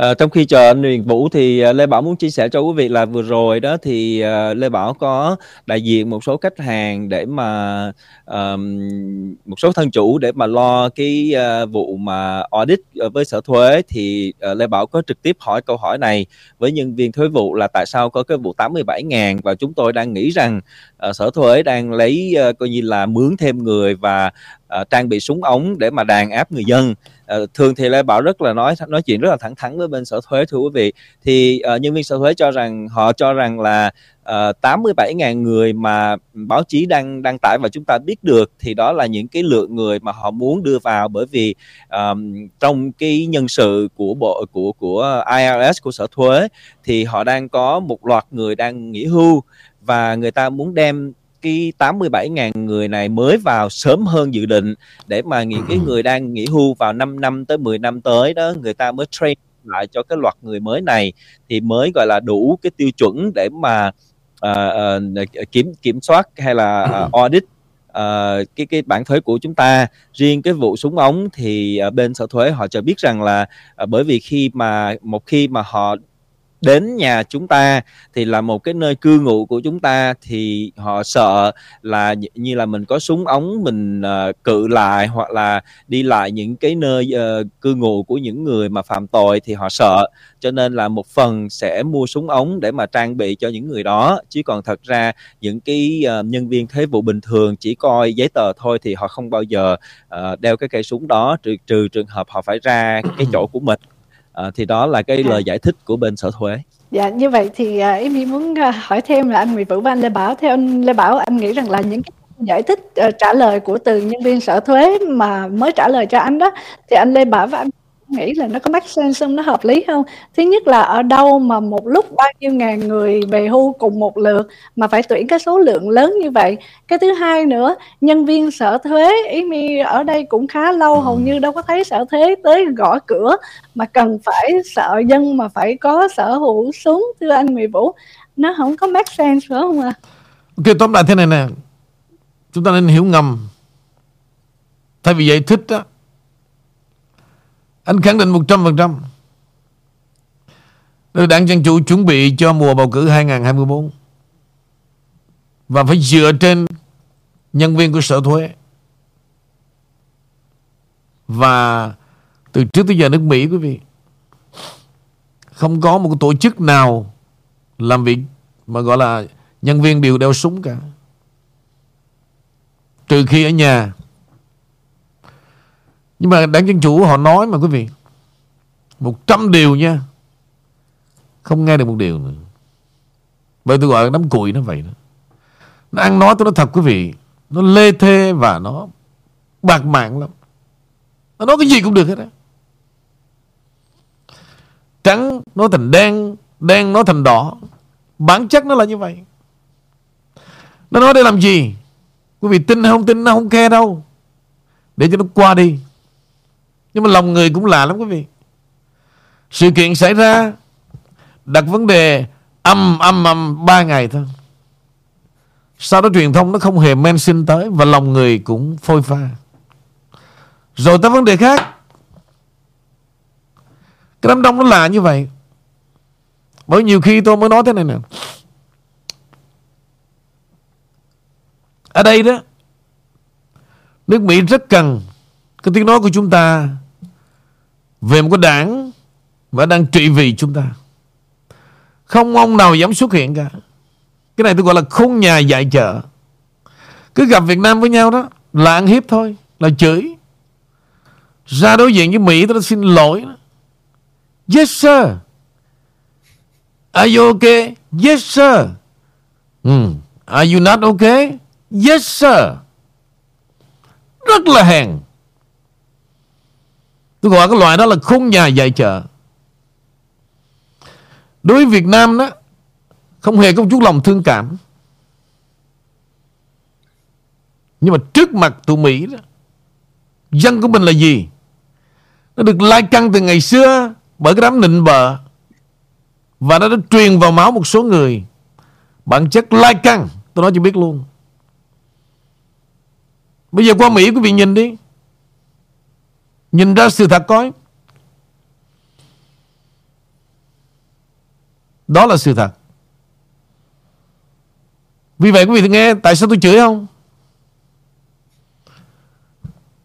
S3: À, trong khi chờ anh Huyền Vũ thì ờ, Lê Bảo muốn chia sẻ cho quý vị là vừa rồi đó thì uh, Lê Bảo có đại diện một số khách hàng để mà um, một số thân chủ để mà lo cái uh, vụ mà audit với sở thuế thì uh, Lê Bảo có trực tiếp hỏi câu hỏi này với nhân viên thuế vụ là tại sao có cái vụ 87 ngàn và chúng tôi đang nghĩ rằng uh, sở thuế đang lấy uh, coi như là mướn thêm người và uh, trang bị súng ống để mà đàn áp người dân uh, thường thì lê bảo rất là nói nói chuyện rất là thẳng thắn với bên sở thuế thưa quý vị. Thì uh, nhân viên sở thuế cho rằng họ cho rằng là ờ, uh, 87.000 người mà báo chí đang đăng tải và chúng ta biết được thì đó là những cái lượng người mà họ muốn đưa vào bởi vì um, trong cái nhân sự của bộ của của IRS của sở thuế thì họ đang có một loạt người đang nghỉ hưu và người ta muốn đem cái 87.000 người này mới vào sớm hơn dự định để mà những cái người đang nghỉ hưu vào 5 năm tới 10 năm tới đó người ta mới train lại cho cái loạt người mới này thì mới gọi là đủ cái tiêu chuẩn để mà uh, uh, kiểm kiểm soát hay là uh, audit uh, cái cái bản thuế của chúng ta. Riêng cái vụ súng ống thì uh, bên sở thuế họ cho biết rằng là uh, bởi vì khi mà một khi mà họ đến nhà chúng ta thì là một cái nơi cư ngụ của chúng ta thì họ sợ là như là mình có súng ống mình uh, cự lại hoặc là đi lại những cái nơi uh, cư ngụ của những người mà phạm tội thì họ sợ. Cho nên là một phần sẽ mua súng ống để mà trang bị cho những người đó. Chứ còn thật ra những cái uh, nhân viên thế vụ bình thường chỉ coi giấy tờ thôi thì họ không bao giờ uh, đeo cái cây súng đó trừ trừ trường hợp họ phải ra cái chỗ của mình à, thì đó là cái à. lời giải thích của bên sở thuế
S2: dạ như vậy thì uh, em muốn uh, hỏi thêm là anh Nguyễn Vũ và anh Lê Bảo theo anh Lê Bảo anh nghĩ rằng là những cái giải thích uh, trả lời của từ nhân viên sở thuế mà mới trả lời cho anh đó thì anh Lê Bảo và anh nghĩ là nó có make sense không? Nó hợp lý không? Thứ nhất là ở đâu mà một lúc bao nhiêu ngàn người về hưu cùng một lượt mà phải tuyển cái số lượng lớn như vậy? Cái thứ hai nữa nhân viên sở thuế ý mi ở đây cũng khá lâu hầu như đâu có thấy sở thuế tới gõ cửa mà cần phải sợ dân mà phải có sở hữu súng thưa anh Nguyễn Vũ. Nó không có make sense phải không ạ? À?
S1: ok tóm lại thế này nè. Chúng ta nên hiểu ngầm. Thay vì giải thích đó anh khẳng định 100% Nơi đảng Dân Chủ chuẩn bị cho mùa bầu cử 2024 Và phải dựa trên nhân viên của sở thuế. Và từ trước tới giờ nước Mỹ, quý vị, Không có một tổ chức nào làm việc mà gọi là nhân viên đều đeo súng cả. Trừ khi ở nhà nhưng mà đảng Dân Chủ họ nói mà, quý vị, một trăm điều nha, Không nghe được một điều nữa. Bởi tôi gọi là đám cùi nó vậy đó. Nó ăn nói tôi nói thật, quý vị, Nó lê thê và nó bạc mạng lắm. Nó nói cái gì cũng được hết á. Trắng nói thành đen Đen nói thành đỏ. Bản chất nó là như vậy. Nó nói để làm gì? Quý vị tin hay không tin nó không khe đâu. Để cho nó qua đi. Nhưng mà lòng người cũng lạ lắm quý vị. Sự kiện xảy ra, Đặt vấn đề âm âm âm ba ngày thôi. Sau đó truyền thông nó không hề men xin tới Và lòng người cũng phôi pha. Rồi tới vấn đề khác. Cái đám đông nó lạ như vậy. Bởi nhiều khi tôi mới nói thế này nè. Ở đây đó, Nước Mỹ rất cần Cái tiếng nói của chúng ta về một cái đảng Và đang trị vì chúng ta. Không ông nào dám xuất hiện cả. Cái này tôi gọi là khung nhà dạy chợ. Cứ gặp Việt Nam với nhau đó, Là ăn hiếp thôi, Là chửi. Ra đối diện với Mỹ, tôi xin lỗi Yes, sir. Are you okay? Yes, sir. Mm. Are you not okay? Yes, sir. Rất là hèn. Tôi gọi cái loại đó là khung nhà dạy chợ. Đối với Việt Nam đó, Không hề có một chút lòng thương cảm. Nhưng mà trước mặt tụi Mỹ đó, Dân của mình là gì? Nó được lai căng từ ngày xưa Bởi cái đám nịnh bợ. Và nó đã truyền vào máu một số người. Bản chất lai căng, Tôi nói cho biết luôn. Bây giờ qua Mỹ quý vị nhìn đi. Nhìn ra sự thật coi. Đó là sự thật. Vì vậy quý vị nghe, Tại sao tôi chửi không?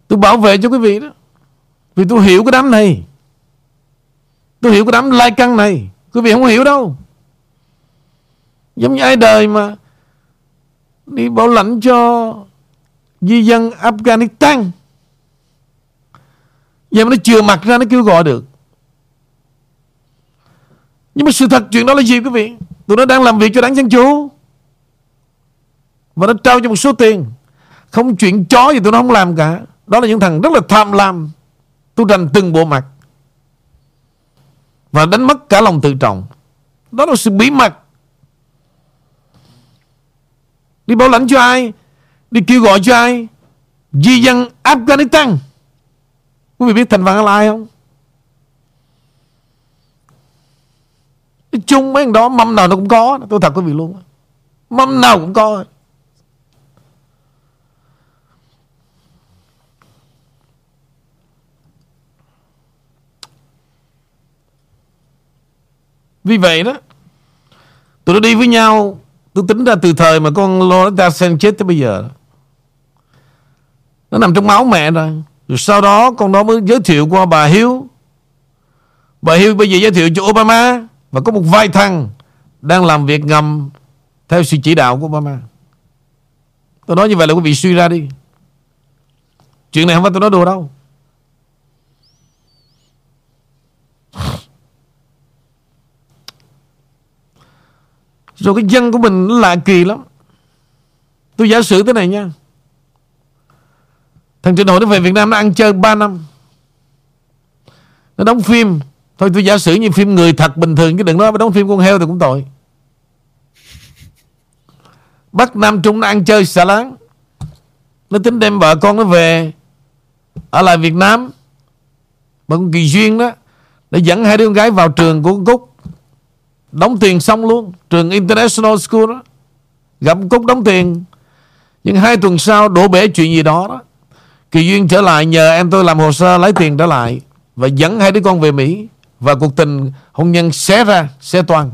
S1: Tôi bảo vệ cho quý vị đó. Vì tôi hiểu cái đám này. Tôi hiểu cái đám lai căng này. Quý vị không hiểu đâu. Giống như ai đời mà Đi bảo lãnh cho Di dân Afghanistan. Vậy mà nó chưa mặt ra, nó kêu gọi được. Nhưng mà sự thật chuyện đó là gì quý vị? Tụi nó đang làm việc cho đảng Dân Chủ. Và nó trao cho một số tiền. Không chuyện chó gì tụi nó không làm cả. Đó là những thằng rất là tham lam. Tôi rành từng bộ mặt. Và đánh mất cả lòng tự trọng. Đó là sự bí mật. Đi bảo lãnh cho ai? Đi kêu gọi cho ai? Di dân Afghanistan. Quý vị biết thành phần là ai không? Chung mấy đó mâm nào nó cũng có tôi thật quý vị luôn. Mâm nào cũng có. Vì vậy đó tụi nó đi với nhau tôi tính ra từ thời mà con Loretta Sen chết tới bây giờ nó nằm trong máu mẹ rồi rồi sau đó con đó mới giới thiệu qua bà Hiếu. Bà Hiếu bây giờ giới thiệu cho Obama Và có một vài thằng Đang làm việc ngầm Theo sự chỉ đạo của Obama. Tôi nói như vậy là quý vị suy ra đi. Chuyện này không phải tôi nói đùa đâu. Rồi cái dân của mình nó lạ kỳ lắm. Tôi giả sử thế này nha. Thằng Trịnh Hội nó về Việt Nam nó ăn chơi 3 năm. Nó đóng phim. Thôi tôi giả sử như phim người thật bình thường, Chứ đừng nói đóng phim con heo thì cũng tội. Bắc Nam Trung nó ăn chơi xả láng. Nó tính đem vợ con nó về Ở lại Việt Nam. Bằng Kỳ Duyên đó, Để dẫn hai đứa con gái vào trường của con Cúc. Đóng tiền xong luôn, Trường International School đó. Gặp Cúc đóng tiền. Nhưng hai tuần sau đổ bể chuyện gì đó đó. Kỳ Duyên trở lại nhờ em tôi làm hồ sơ lấy tiền trở lại Và dẫn hai đứa con về Mỹ Và cuộc tình hôn nhân xé ra, Xé toan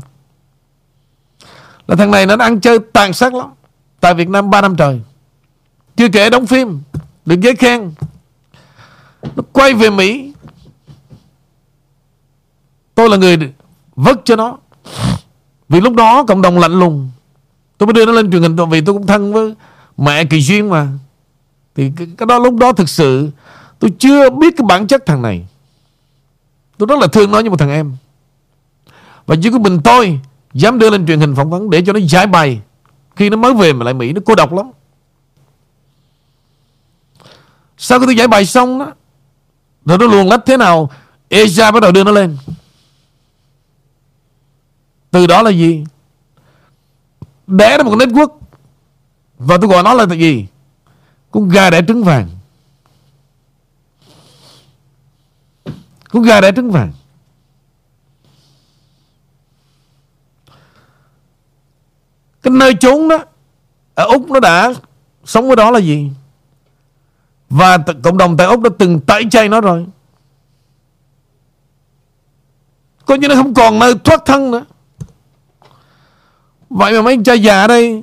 S1: Là thằng này nó ăn chơi tàn sát lắm, Tại Việt Nam 3 năm trời. Chưa kể đóng phim, Được giấy khen. Nó quay về Mỹ. Tôi là người vất cho nó. Vì lúc đó cộng đồng lạnh lùng. Tôi mới đưa nó lên truyền hình, Vì tôi cũng thân với mẹ Kỳ Duyên mà thì cái, cái đó lúc đó thực sự Tôi chưa biết cái bản chất thằng này. Tôi rất là thương nó như một thằng em. Và chỉ có mình tôi Dám đưa lên truyền hình phỏng vấn Để cho nó giải bày Khi nó mới về mà lại Mỹ Nó cô độc lắm. Sau khi tôi giải bày xong đó Rồi nó luồn lách thế nào Asia bắt đầu đưa nó lên. Từ đó là gì? Đẻ ra một network. Và tôi gọi nó là gì? Con gà đẻ trứng vàng. Con gà đẻ trứng vàng. Cái nơi trốn đó, Ở Úc nó đã Sống ở đó là gì? Và cộng đồng tại Úc đã từng tẩy chay nó rồi. Coi như nó không còn nơi thoát thân nữa. Vậy mà mấy cha già ở đây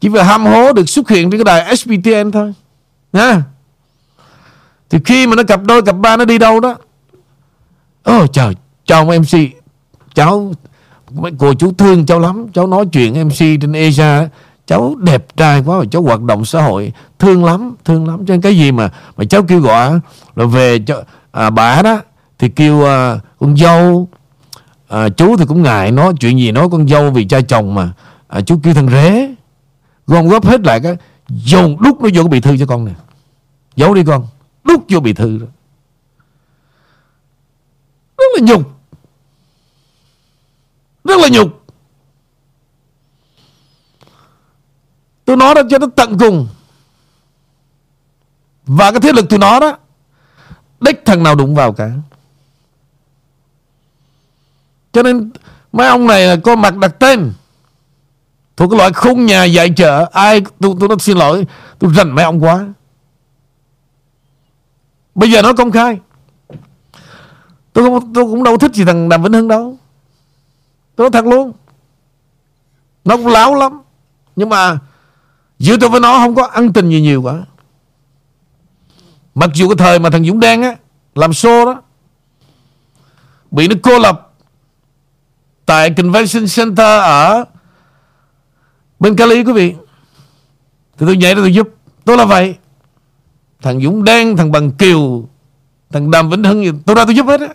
S1: chỉ vừa ham hố được xuất hiện trên cái đài SBTN thôi nha thì khi mà nó cặp đôi cặp ba nó đi đâu đó ồ oh, trời chào MC cháu cô chú thương cháu lắm cháu nói chuyện MC trên Asia cháu đẹp trai quá cháu hoạt động xã hội thương lắm thương lắm. Cho nên cái gì mà mà cháu kêu gọi là về cho à, bà đó thì kêu à, con dâu à, chú thì cũng ngại nói chuyện gì nói con dâu vì cha chồng mà à, chú kêu thằng rể gom góp hết lại cái dồn đút nó vô cái bị thư cho con nè. Giấu đi con. Đút vô bị thư đó. Rất là nhục. Rất là nhục. Tôi nói đó cho nó tận cùng. Và cái thế lực tụi nó đó, đích thằng nào đụng vào cả. Cho nên, mấy ông này là có mặt đặt tên thuộc cái loại khung nhà dạy chợ ai tôi tôi nó xin lỗi, tôi rành mấy ông quá. Bây giờ nó công khai. Tôi không, tôi cũng đâu thích gì thằng đàm vĩnh hưng đâu. Tôi nói thật luôn. Nó cũng láo lắm. Nhưng mà giữa tôi với nó không có ăn tình gì nhiều cả. Mặc dù cái thời mà thằng dũng đen á, làm show đó, bị nó cô lập tại convention center ở bên Cali quý vị. Thì tôi nhảy ra tôi giúp. Tôi là vậy. Thằng Dũng Đen, thằng Bằng Kiều, thằng Đàm Vĩnh Hưng gì, tôi ra tôi giúp hết á.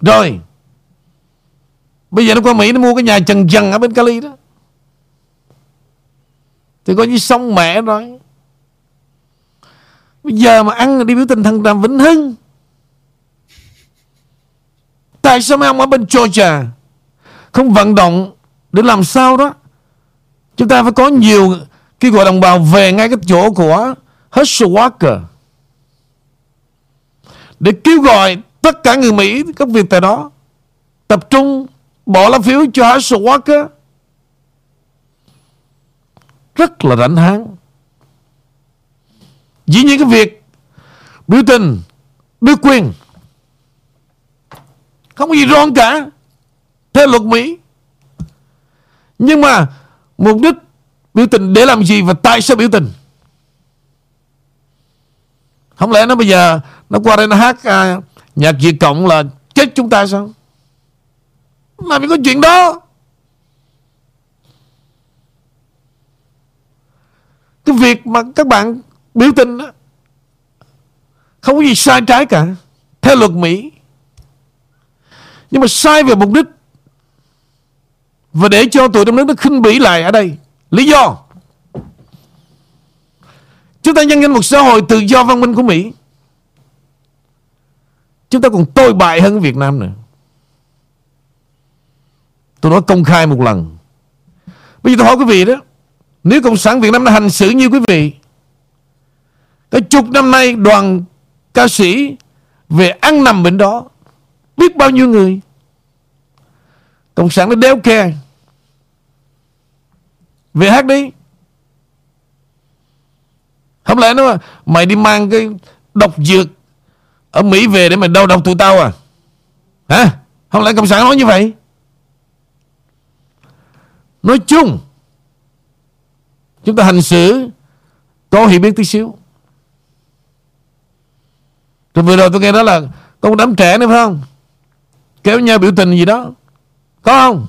S1: Rồi. Bây giờ nó qua Mỹ, nó mua cái nhà trần trần ở bên Cali đó. Thì coi như xong mẹ rồi. Bây giờ mà ăn đi biểu tình thằng Đàm Vĩnh Hưng. Tại sao mấy ông ở bên Georgia không vận động để làm sao đó. Chúng ta phải có nhiều kêu gọi đồng bào về ngay cái chỗ của Herschel Walker để kêu gọi tất cả người Mỹ, các việc tại đó, tập trung bỏ lá phiếu cho Herschel Walker rất là rảnh háng. Dĩ nhiên cái việc biểu tình đưa quyền không có gì wrong cả theo luật Mỹ. Nhưng mà mục đích biểu tình để làm gì và tại sao biểu tình? Không lẽ nó bây giờ nó qua đây nó hát à, nhạc Việt Cộng là chết chúng ta sao? Làm gì có chuyện đó. Cái việc mà các bạn biểu tình đó, không có gì sai trái cả. Theo luật Mỹ. Nhưng mà sai về mục đích và để cho tụi trong nước nó khinh bỉ lại ở đây. Lý do? Chúng ta nhân danh một xã hội tự do văn minh của Mỹ. Chúng ta còn tồi bại hơn Việt Nam nữa. Tôi nói công khai một lần. Bây giờ tôi hỏi quý vị đó. Nếu cộng sản Việt Nam đã hành xử như quý vị cái chục năm nay đoàn ca sĩ về ăn nằm bệnh đó, biết bao nhiêu người? Cộng sản nó đeo kè về hát đi. Không lẽ nó Mày đi mang cái độc dược Ở Mỹ về để mày đau độc tụi tao à? Hả? Không lẽ Cộng sản nói như vậy? Nói chung, Chúng ta hành xử Có hiểu biết tí xíu. Rồi vừa rồi tôi nghe đó là Có một đám trẻ nữa phải không? Kéo nhau biểu tình gì đó. Có không?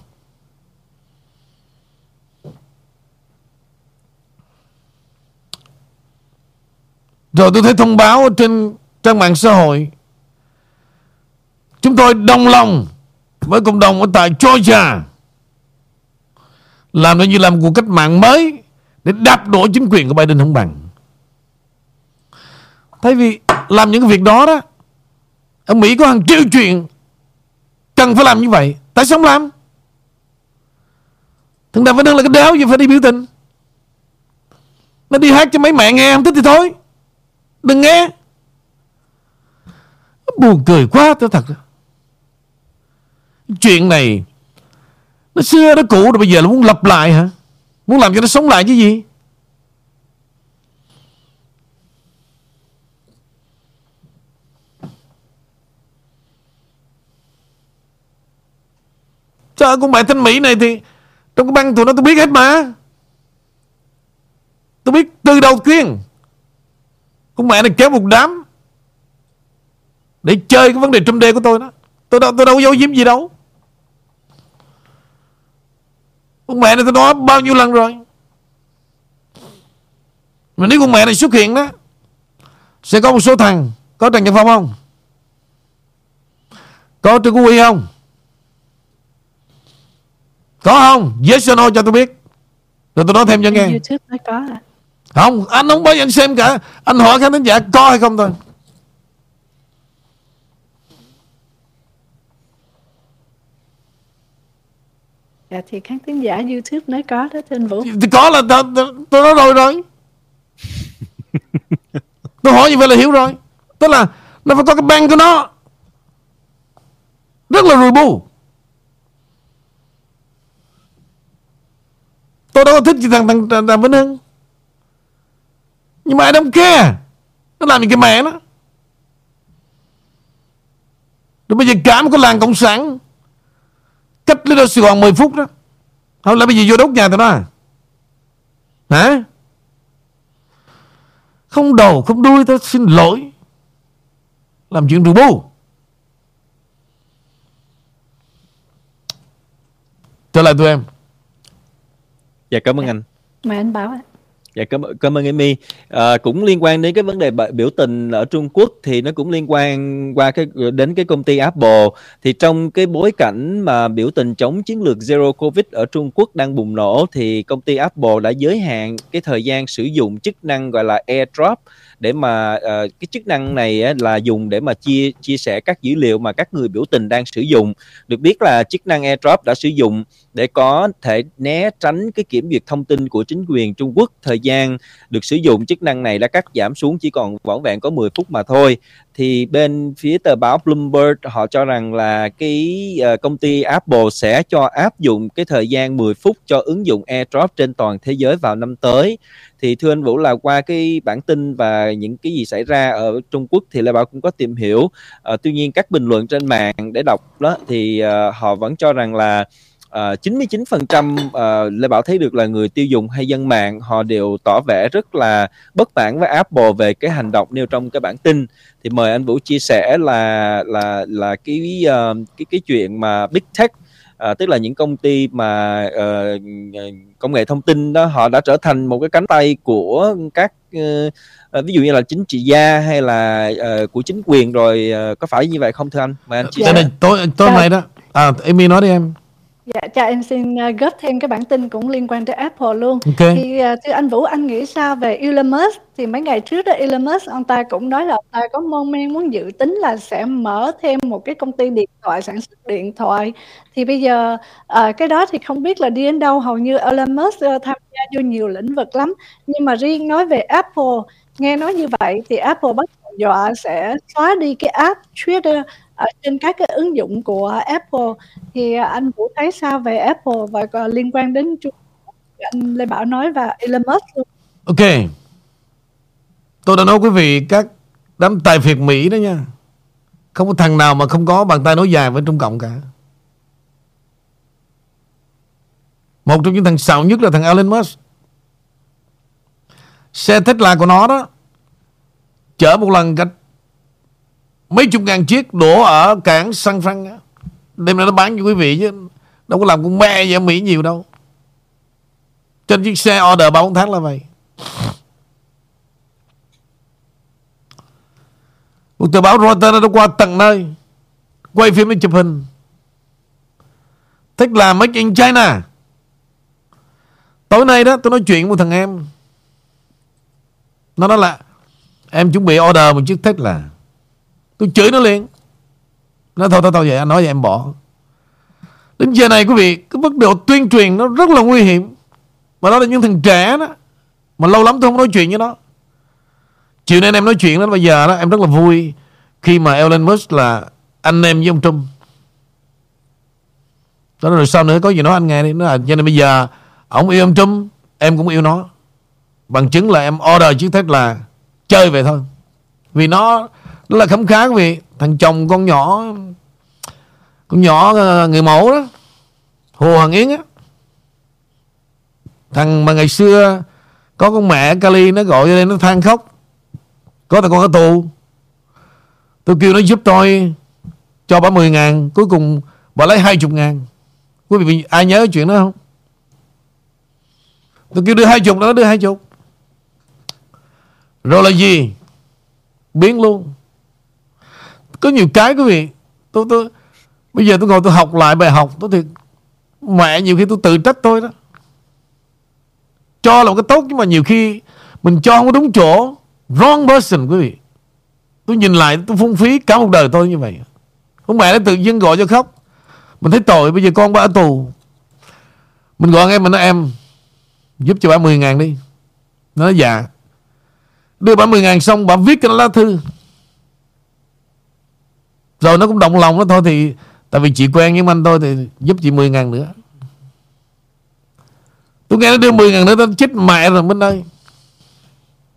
S1: Rồi tôi thấy thông báo trên trang mạng xã hội Chúng tôi đồng lòng với cộng đồng ở tại Georgia làm như làm một cuộc cách mạng mới để đạp đổ chính quyền của Biden không bằng. Thay vì làm những cái việc đó đó, ở Mỹ có hàng triệu chuyện cần phải làm như vậy. Tại sao không làm? Thằng Đàm Vĩnh Hưng là cái đéo gì phải đi biểu tình. Nó đi hát cho mấy mẹ nghe không thích thì thôi. Đừng nghe. Buồn cười quá, tôi thật. Chuyện này, Nó xưa, nó cũ rồi, bây giờ là muốn lặp lại hả? Muốn làm cho nó sống lại chứ gì? Trời, con bài thanh Mỹ này thì Trong cái băng tụi nó, tôi biết hết mà. Tôi biết từ đầu tiên. Con mẹ này kéo một đám Để chơi cái vấn đề trùm đề của tôi đó. Tôi đâu, tôi đâu có giấu giếm gì đâu. Con mẹ này tôi nói bao nhiêu lần rồi. Mà nếu con mẹ này xuất hiện đó Sẽ có một số thằng Có Trần Nhật Phong không? Có Trương Quốc Huy không? Có không? Yes or no cho tôi biết. Rồi tôi nói thêm cho nghe.
S2: YouTube nó có à
S1: không anh không bao giờ anh xem cả Anh hỏi khán thính giả có hay không thôi
S2: Dạ thì khán thính giả YouTube nói có đó thưa anh Vũ.
S1: Thì có là tôi, tôi nói rồi rồi. *laughs* tôi hỏi như vậy là hiểu rồi. Tức là nó phải có cái băng của nó. Rất là rùi bu. Tôi đâu có thích gì thằng thằng, thằng, thằng Vĩnh Hưng. Nhưng mà ai don't care. Nó làm gì cái mẹ nó. Rồi bây giờ cả một cái làng cộng sản Cách lên Sài Gòn 10 phút đó. Không lẽ bây giờ vô đốt nhà tụi nó à? Hả? Không đầu không đuôi tôi xin lỗi. Làm chuyện rù bu. Trở lại tụi em.
S3: Dạ cảm ơn anh.
S2: Mời anh Bảo ạ
S3: Dạ cảm, cảm ơn Amy. À, ờ, cũng liên quan đến cái vấn đề biểu tình ở Trung Quốc thì nó cũng liên quan qua cái đến cái công ty Apple thì trong cái bối cảnh mà biểu tình chống chiến lược Zero Covid ở Trung Quốc đang bùng nổ thì công ty Apple đã giới hạn cái thời gian sử dụng chức năng gọi là AirDrop để mà uh, cái chức năng này á, là dùng để mà chia chia sẻ các dữ liệu mà các người biểu tình đang sử dụng. Được biết là chức năng AirDrop đã sử dụng để có thể né tránh cái kiểm duyệt thông tin của chính quyền Trung Quốc. Thời gian được sử dụng chức năng này đã cắt giảm xuống chỉ còn vỏn vẹn có 10 phút mà thôi thì bên phía tờ báo Bloomberg họ cho rằng là cái uh, công ty Apple sẽ cho áp dụng cái thời gian 10 phút cho ứng dụng AirDrop trên toàn thế giới vào năm tới. Thì thưa anh Vũ là qua cái bản tin và những cái gì xảy ra ở Trung Quốc thì Lê Bảo cũng có tìm hiểu. Uh, tuy nhiên các bình luận trên mạng để đọc đó thì uh, họ vẫn cho rằng là uh, 99% uh, Lê Bảo thấy được là người tiêu dùng hay dân mạng họ đều tỏ vẻ rất là bất mãn với Apple về cái hành động nêu trong cái bản tin. Thì mời anh Vũ chia sẻ là là là cái uh, cái cái chuyện mà Big Tech à, tức là những công ty mà uh, công nghệ thông tin đó họ đã trở thành một cái cánh tay của các uh, ví dụ như là chính trị gia hay là uh, của chính quyền rồi uh, có phải như vậy không thưa anh? Mà anh
S1: chia sẻ. Tối tối nay đó à Amy nói đi em
S2: Dạ, cha em xin uh, góp thêm cái bản tin cũng liên quan tới Apple luôn.
S1: Okay.
S2: Thì uh, thưa anh Vũ, anh nghĩ sao về Elon Musk? Thì mấy ngày trước đó Elon Musk ông ta cũng nói là ông ta có mong men muốn dự tính là sẽ mở thêm một cái công ty điện thoại sản xuất điện thoại. Thì bây giờ uh, cái đó thì không biết là đi đến đâu. Hầu như Elon Musk uh, tham gia vô nhiều lĩnh vực lắm. Nhưng mà riêng nói về Apple, nghe nói như vậy thì Apple bắt dọa sẽ xóa đi cái app Twitter ở trên các cái ứng dụng của Apple, thì anh Vũ thấy sao về Apple và liên quan đến Trung anh Lê Bảo nói và Elon Musk luôn.
S1: Ok. Tôi đã nói quý vị, các đám tài phiệt Mỹ đó nha. Không có thằng nào mà không có bàn tay nối dài với Trung Cộng cả. Một trong những thằng xạo nhất là thằng Elon Musk. Xe Tesla của nó đó, chở một lần cách mấy chục ngàn chiếc đổ ở cảng San Fran đêm nay nó bán cho quý vị chứ, đâu có làm con me gì ở Mỹ nhiều đâu. Trên chiếc xe order 3 tháng là vậy. Một tờ báo Reuters nó qua tận nơi, quay phim để chụp hình. Thích là make in China. Tối nay đó, tôi nói chuyện với một thằng em. Nó nói là, em chuẩn bị order một chiếc Tesla. Tôi chửi nó liền. Nó thôi thôi thôi, vậy anh nói vậy em bỏ. Đến giờ này quý vị, Cái mức độ tuyên truyền nó rất là nguy hiểm. Mà đó là những thằng trẻ đó, Mà lâu lắm tôi không nói chuyện với nó. Chiều nay em nói chuyện đó, Bây giờ đó, em rất là vui Khi mà Elon Musk là anh em với ông Trump. Đó, rồi sau nữa có gì nói anh nghe đi. Nó là, cho nên bây giờ Ông yêu ông Trump, Em cũng yêu nó. Bằng chứng là em order chiếc là Chơi về thôi. Vì nó đó là khấm khá quý vị. Thằng chồng con nhỏ con nhỏ ờ, người mẫu đó. Hồ Hoàng Yến á. Thằng mà ngày xưa Có con mẹ Cali, nó gọi lên nó than khóc. Có thằng con ở tù. Tôi kêu nó giúp tôi Cho bà 10 ngàn, Cuối cùng bà lấy 20 ngàn. Quý vị ai nhớ chuyện đó không? Tôi kêu đưa 20 nó đưa 20 Rồi là gì? Biến luôn. Có nhiều cái quý vị. Tôi, tôi Bây giờ tôi ngồi tôi học lại bài học Tôi thì Mẹ nhiều khi tôi tự trách tôi đó. Cho là một cái tốt Nhưng mà nhiều khi Mình cho không có đúng chỗ. Wrong person quý vị. Tôi nhìn lại tôi phung phí cả một đời tôi như vậy. Ông mẹ nó tự dưng gọi cho khóc. Mình thấy tội bây giờ con ba ở tù. Mình gọi em mình nói em Giúp cho bà 10 ngàn đi. Nó nói dạ. Đưa bà 10 ngàn xong bà viết cái lá thư. Rồi nó cũng động lòng đó thôi thì Tại vì chị quen với anh thôi thì giúp chị 10 ngàn nữa. Tôi nghe nó đưa 10 ngàn nữa, tao chết mẹ rồi bên đây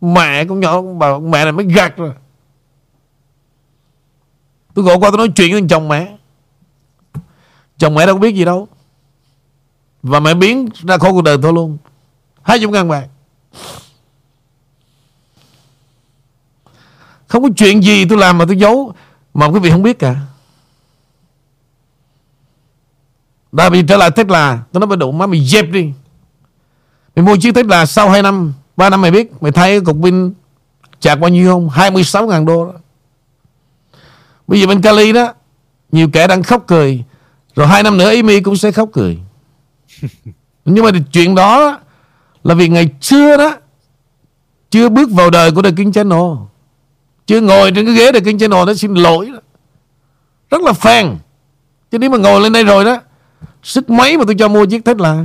S1: Mẹ con nhỏ, bà mẹ này mới gạt rồi. Tôi gọi qua, tôi nói chuyện với chồng mẹ. Chồng mẹ đâu có biết gì đâu. Và mẹ biến ra khỏi cuộc đời tôi luôn. Hai chục ngàn bạc. Không có chuyện gì tôi làm mà tôi giấu. Mà quý vị không biết cả. Đã bị trở lại Tesla, Tôi nói bà đủ má mày dẹp đi. Mày mua chiếc Tesla sau 2 năm 3 năm mày biết, Mày thay cục pin Chạc bao nhiêu không? 26 ngàn đô đó. Bây giờ bên Cali đó, Nhiều kẻ đang khóc cười. Rồi hai năm nữa, Amy cũng sẽ khóc cười. *laughs* Nhưng mà chuyện đó Là vì ngày xưa đó, Chưa bước vào đời của The King Channel. Chưa ngồi trên cái ghế The King Channel Nó xin lỗi đó. Rất là fan Chứ nếu mà ngồi lên đây rồi đó Sức mấy mà tôi cho mua chiếc Tesla.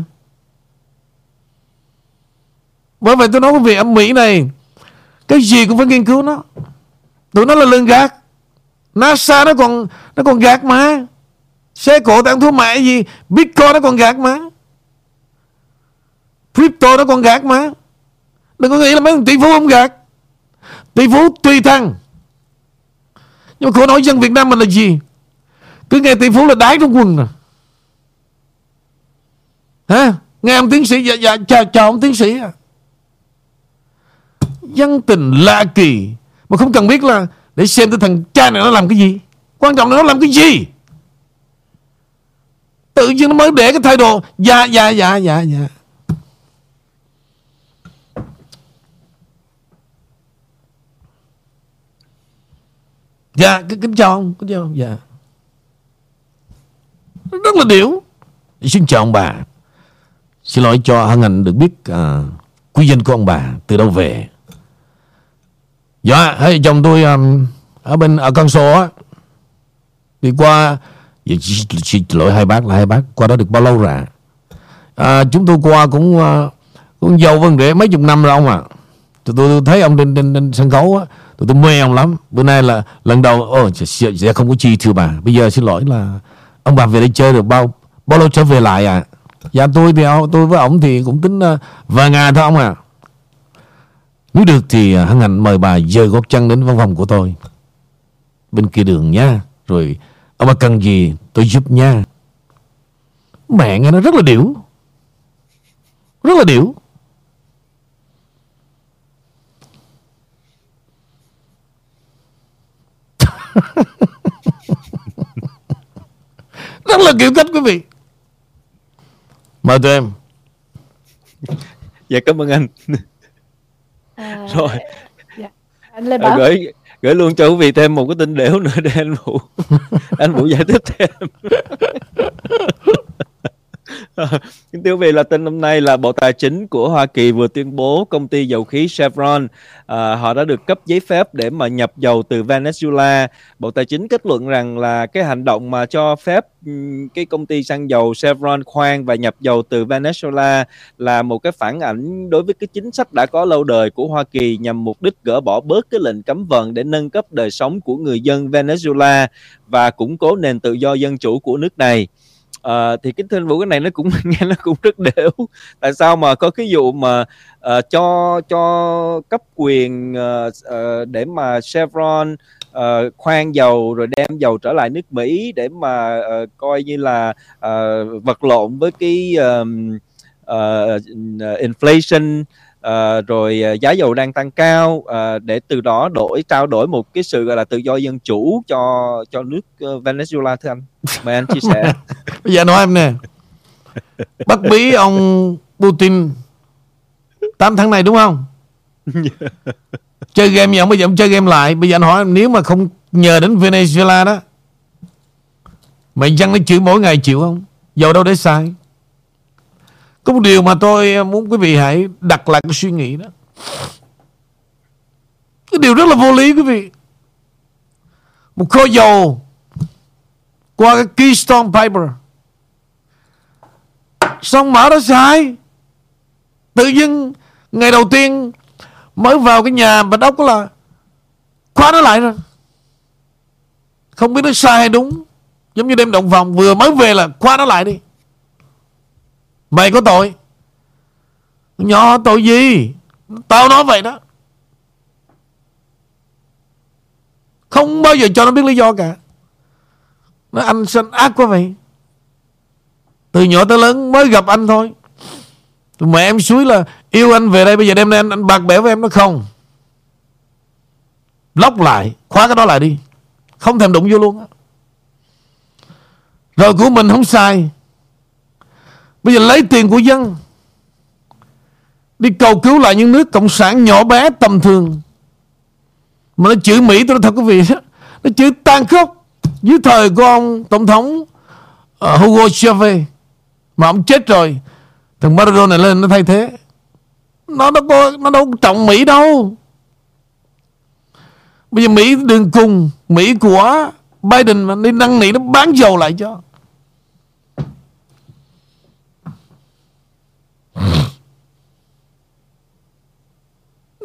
S1: Bởi vậy tôi nói với vị âm Mỹ này, Cái gì cũng phải nghiên cứu nó. Tụi nó là lương gác. NASA nó còn nó còn gạt mà xe cổ tặng thua mại gì. Bitcoin nó còn gạt mà crypto nó còn gạt mà đừng có nghĩ là mấy thằng tỷ phú không gạt tỷ phú tùy thăng. Nhưng mà khổ nói dân Việt Nam mình là gì? Cứ nghe tỷ phú là đái trong quần à. Hả? Nghe ông tiến sĩ dạ dạ chào chào ông tiến sĩ à. Dân tình lạ kỳ. Mà không cần biết là để xem cái thằng cha này nó làm cái gì. Quan trọng là nó làm cái gì. Tự nhiên nó mới để cái thái độ dạ dạ dạ dạ dạ. Dạ cái kính chào ông kính chào ông. Dạ. Rất là điểu. Xin chào ông bà. Xin lỗi cho hân hạnh được biết uh, quý danh của ông bà từ đâu về. Dạ, hay chồng tôi um, ở bên ở con số á. Đi qua dạ, xin lỗi hai bác là hai bác qua đó được bao lâu rồi? À, chúng tôi qua cũng uh, cũng giàu vân rể mấy chục năm rồi ông à tôi, tôi, tôi thấy ông trên, trên, trên sân khấu á tụi tôi mê ông lắm bữa nay là lần đầu ồ sẽ, sẽ không có chi thưa bà bây giờ xin lỗi là ông bà về đây chơi được bao bao lâu trở về lại à dạ tôi thì tôi với ông thì cũng tính ờ, vài ngày thôi ông à nếu được thì ờ, hân hạnh mời bà dời gót chân đến văn phòng của tôi. Bên kia đường nha. Rồi ông bà cần gì tôi giúp nha. Mẹ nghe nó rất là điểu. Rất là điểu. Kiểu cách quý vị. Mời tụi em. *laughs*
S3: Dạ cảm ơn anh.
S2: À, *laughs*
S3: rồi
S2: dạ. anh Lê Bảo
S3: à, gửi gửi luôn cho quý vị thêm một cái tin đểu nữa để anh vũ *laughs* anh vũ giải thích thêm Kính về vị là tin hôm nay là Bộ Tài chính của Hoa Kỳ vừa tuyên bố công ty dầu khí Chevron à, họ đã được cấp giấy phép để mà nhập dầu từ Venezuela. Bộ Tài chính kết luận rằng là cái hành động mà cho phép cái công ty xăng dầu Chevron khoan và nhập dầu từ Venezuela là một cái phản ảnh đối với cái chính sách đã có lâu đời của Hoa Kỳ nhằm mục đích gỡ bỏ bớt cái lệnh cấm vận để nâng cấp đời sống của người dân Venezuela và củng cố nền tự do dân chủ của nước này uh, thì cái anh vũ cái này nó cũng *laughs* nghe nó cũng rất đều. Tại sao mà có cái vụ mà uh, cho cho cấp quyền uh, uh, để mà Chevron uh, khoan dầu rồi đem dầu trở lại nước Mỹ để mà uh, coi như là uh, vật lộn với cái uh, uh, inflation uh, rồi giá dầu đang tăng cao uh, để từ đó đổi trao đổi một cái sự gọi là tự do dân chủ cho cho nước Venezuela thưa anh. Mời anh chia sẻ. *laughs*
S1: Bây giờ nói em nè. Bắt bí ông Putin 8 tháng này đúng không? *laughs* Chơi game gì ông? Bây giờ ông chơi game lại. Bây giờ anh hỏi nếu mà không nhờ đến Venezuela đó mày dân nó chửi mỗi ngày chịu không? Dầu đâu để sai có một điều mà tôi à, muốn quý vị hãy đặt lại cái suy nghĩ đó. Cái điều rất là vô lý, quý vị. Một kho dầu qua cái Keystone Piper. Xong mở nó sai tự nhiên ngày đầu tiên mới vào cái nhà bạch ốc là khóa nó lại rồi. Không biết nó sai hay đúng. Giống như đêm động phòng vừa mới về là khóa nó lại đi mày có tội. Nhỏ tội gì? Tao nói vậy đó. Không bao giờ cho nó biết lý do cả. Nó anh sinh ác quá vậy. Từ nhỏ tới lớn mới gặp anh thôi. Mẹ em suối là yêu anh về đây bây giờ đêm nay anh, anh bạc bẽo với em nó không. Lóc lại, khóa cái đó lại đi. Không thèm đụng vô luôn Rồi của mình không sai. Bây giờ lấy tiền của dân đi cầu cứu lại những nước cộng sản nhỏ bé tầm thường. Mà nó chửi Mỹ tôi nói thật quý vị *laughs* nó chửi tan khốc dưới thời của ông tổng thống uh, Hugo Chavez. Mà ông chết rồi thằng Maradona này lên nó thay thế. Nó đâu có nó đâu trọng Mỹ đâu. Bây giờ Mỹ đường cùng Mỹ của Biden mà đi năn nỉ nó bán dầu lại cho.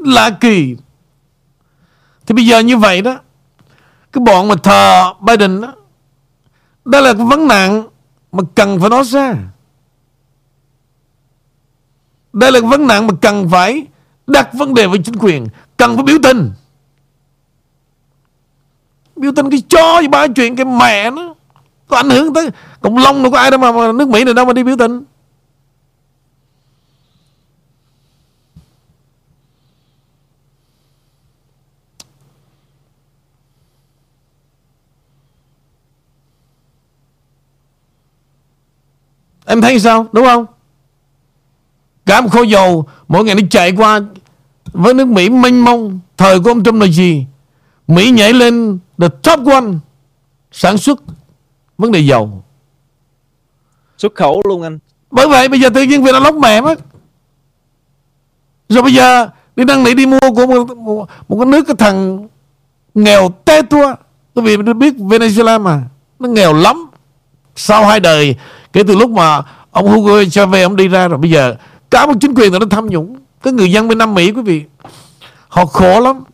S1: Lạ kỳ. Thì bây giờ như vậy đó cái bọn mà thờ Biden đó đây là cái vấn nạn mà cần phải nói ra. Đây là cái vấn nạn mà cần phải đặt vấn đề với chính quyền Cần phải biểu tình. Biểu tình cái cho gì ba chuyện cái mẹ nó Có ảnh hưởng tới Cộng Long đâu có ai đâu mà, mà nước Mỹ này đâu mà đi biểu tình. Em thấy sao? Đúng không? Cả một khối dầu Mỗi ngày nó chạy qua Với nước Mỹ mênh mông. Thời của ông Trump là gì? Mỹ nhảy lên the top one Sản xuất vấn đề dầu.
S3: Xuất khẩu luôn anh.
S1: Bởi vậy bây giờ tự nhiên Việt Nam lóc mẹ mất. Rồi bây giờ Đi đăng nỉ đi mua của một, một, một cái nước Cái thằng nghèo te tua. Quý vị biết Venezuela mà Nó nghèo lắm. Sau hai đời Kể từ lúc mà Ông Hugo Chavez ông đi ra rồi, bây giờ Cả một chính quyền nó tham nhũng Cái người dân bên Nam Mỹ quý vị, Họ khổ lắm.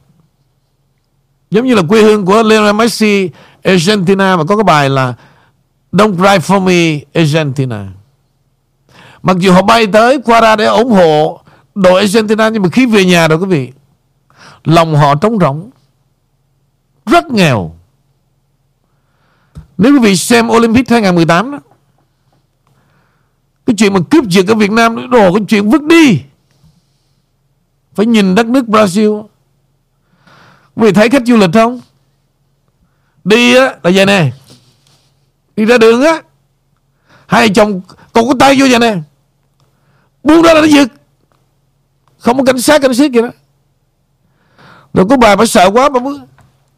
S1: Giống như là quê hương của Lionel Messi, Argentina, mà có cái bài là Don't cry for me, Argentina Mặc dù họ bay tới qua ra để ủng hộ đội Argentina, Nhưng mà khi về nhà rồi quý vị, Lòng họ trống rỗng, Rất nghèo. Nếu quý vị xem Olympic 2018 đó cái chuyện mà cướp giật ở Việt Nam Đồ cái chuyện vứt đi. Phải nhìn đất nước Brazil. Vì thấy khách du lịch không? Đi á, là vậy nè. Đi ra đường á. Hai chồng còn có tay vô vậy nè. Buông ra là nó giật. Không có cảnh sát cảnh sát gì đó. Rồi có bà phải sợ quá, bà mới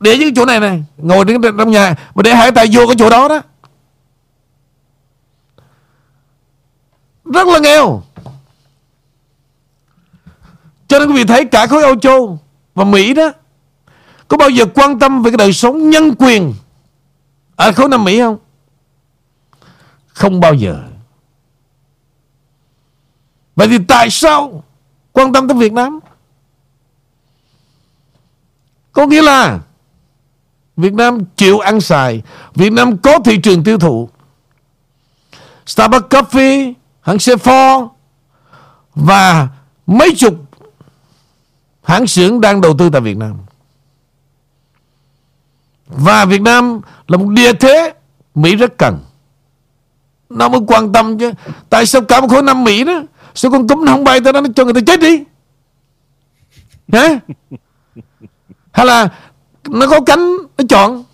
S1: Để những chỗ này nè. Ngồi trong nhà Mà để hai tay vô cái chỗ đó đó. Rất là nghèo cho nên quý vị thấy cả khối Âu Châu và Mỹ đó, có bao giờ quan tâm về cái đời sống nhân quyền ở khối Nam Mỹ không? Không bao giờ. Vậy thì tại sao quan tâm tới Việt Nam? Có nghĩa là Việt Nam chịu ăn xài, Việt Nam có thị trường tiêu thụ Starbucks Coffee hãng xe Ford và mấy chục hãng xưởng đang đầu tư tại Việt Nam. Và Việt Nam là một địa thế Mỹ rất cần. Nó mới quan tâm chứ. Tại sao cả một khối năm Mỹ đó Sao con cúm nó không bay tới đó nó cho người ta chết đi? Hả? Hay là Nó có cánh nó chọn?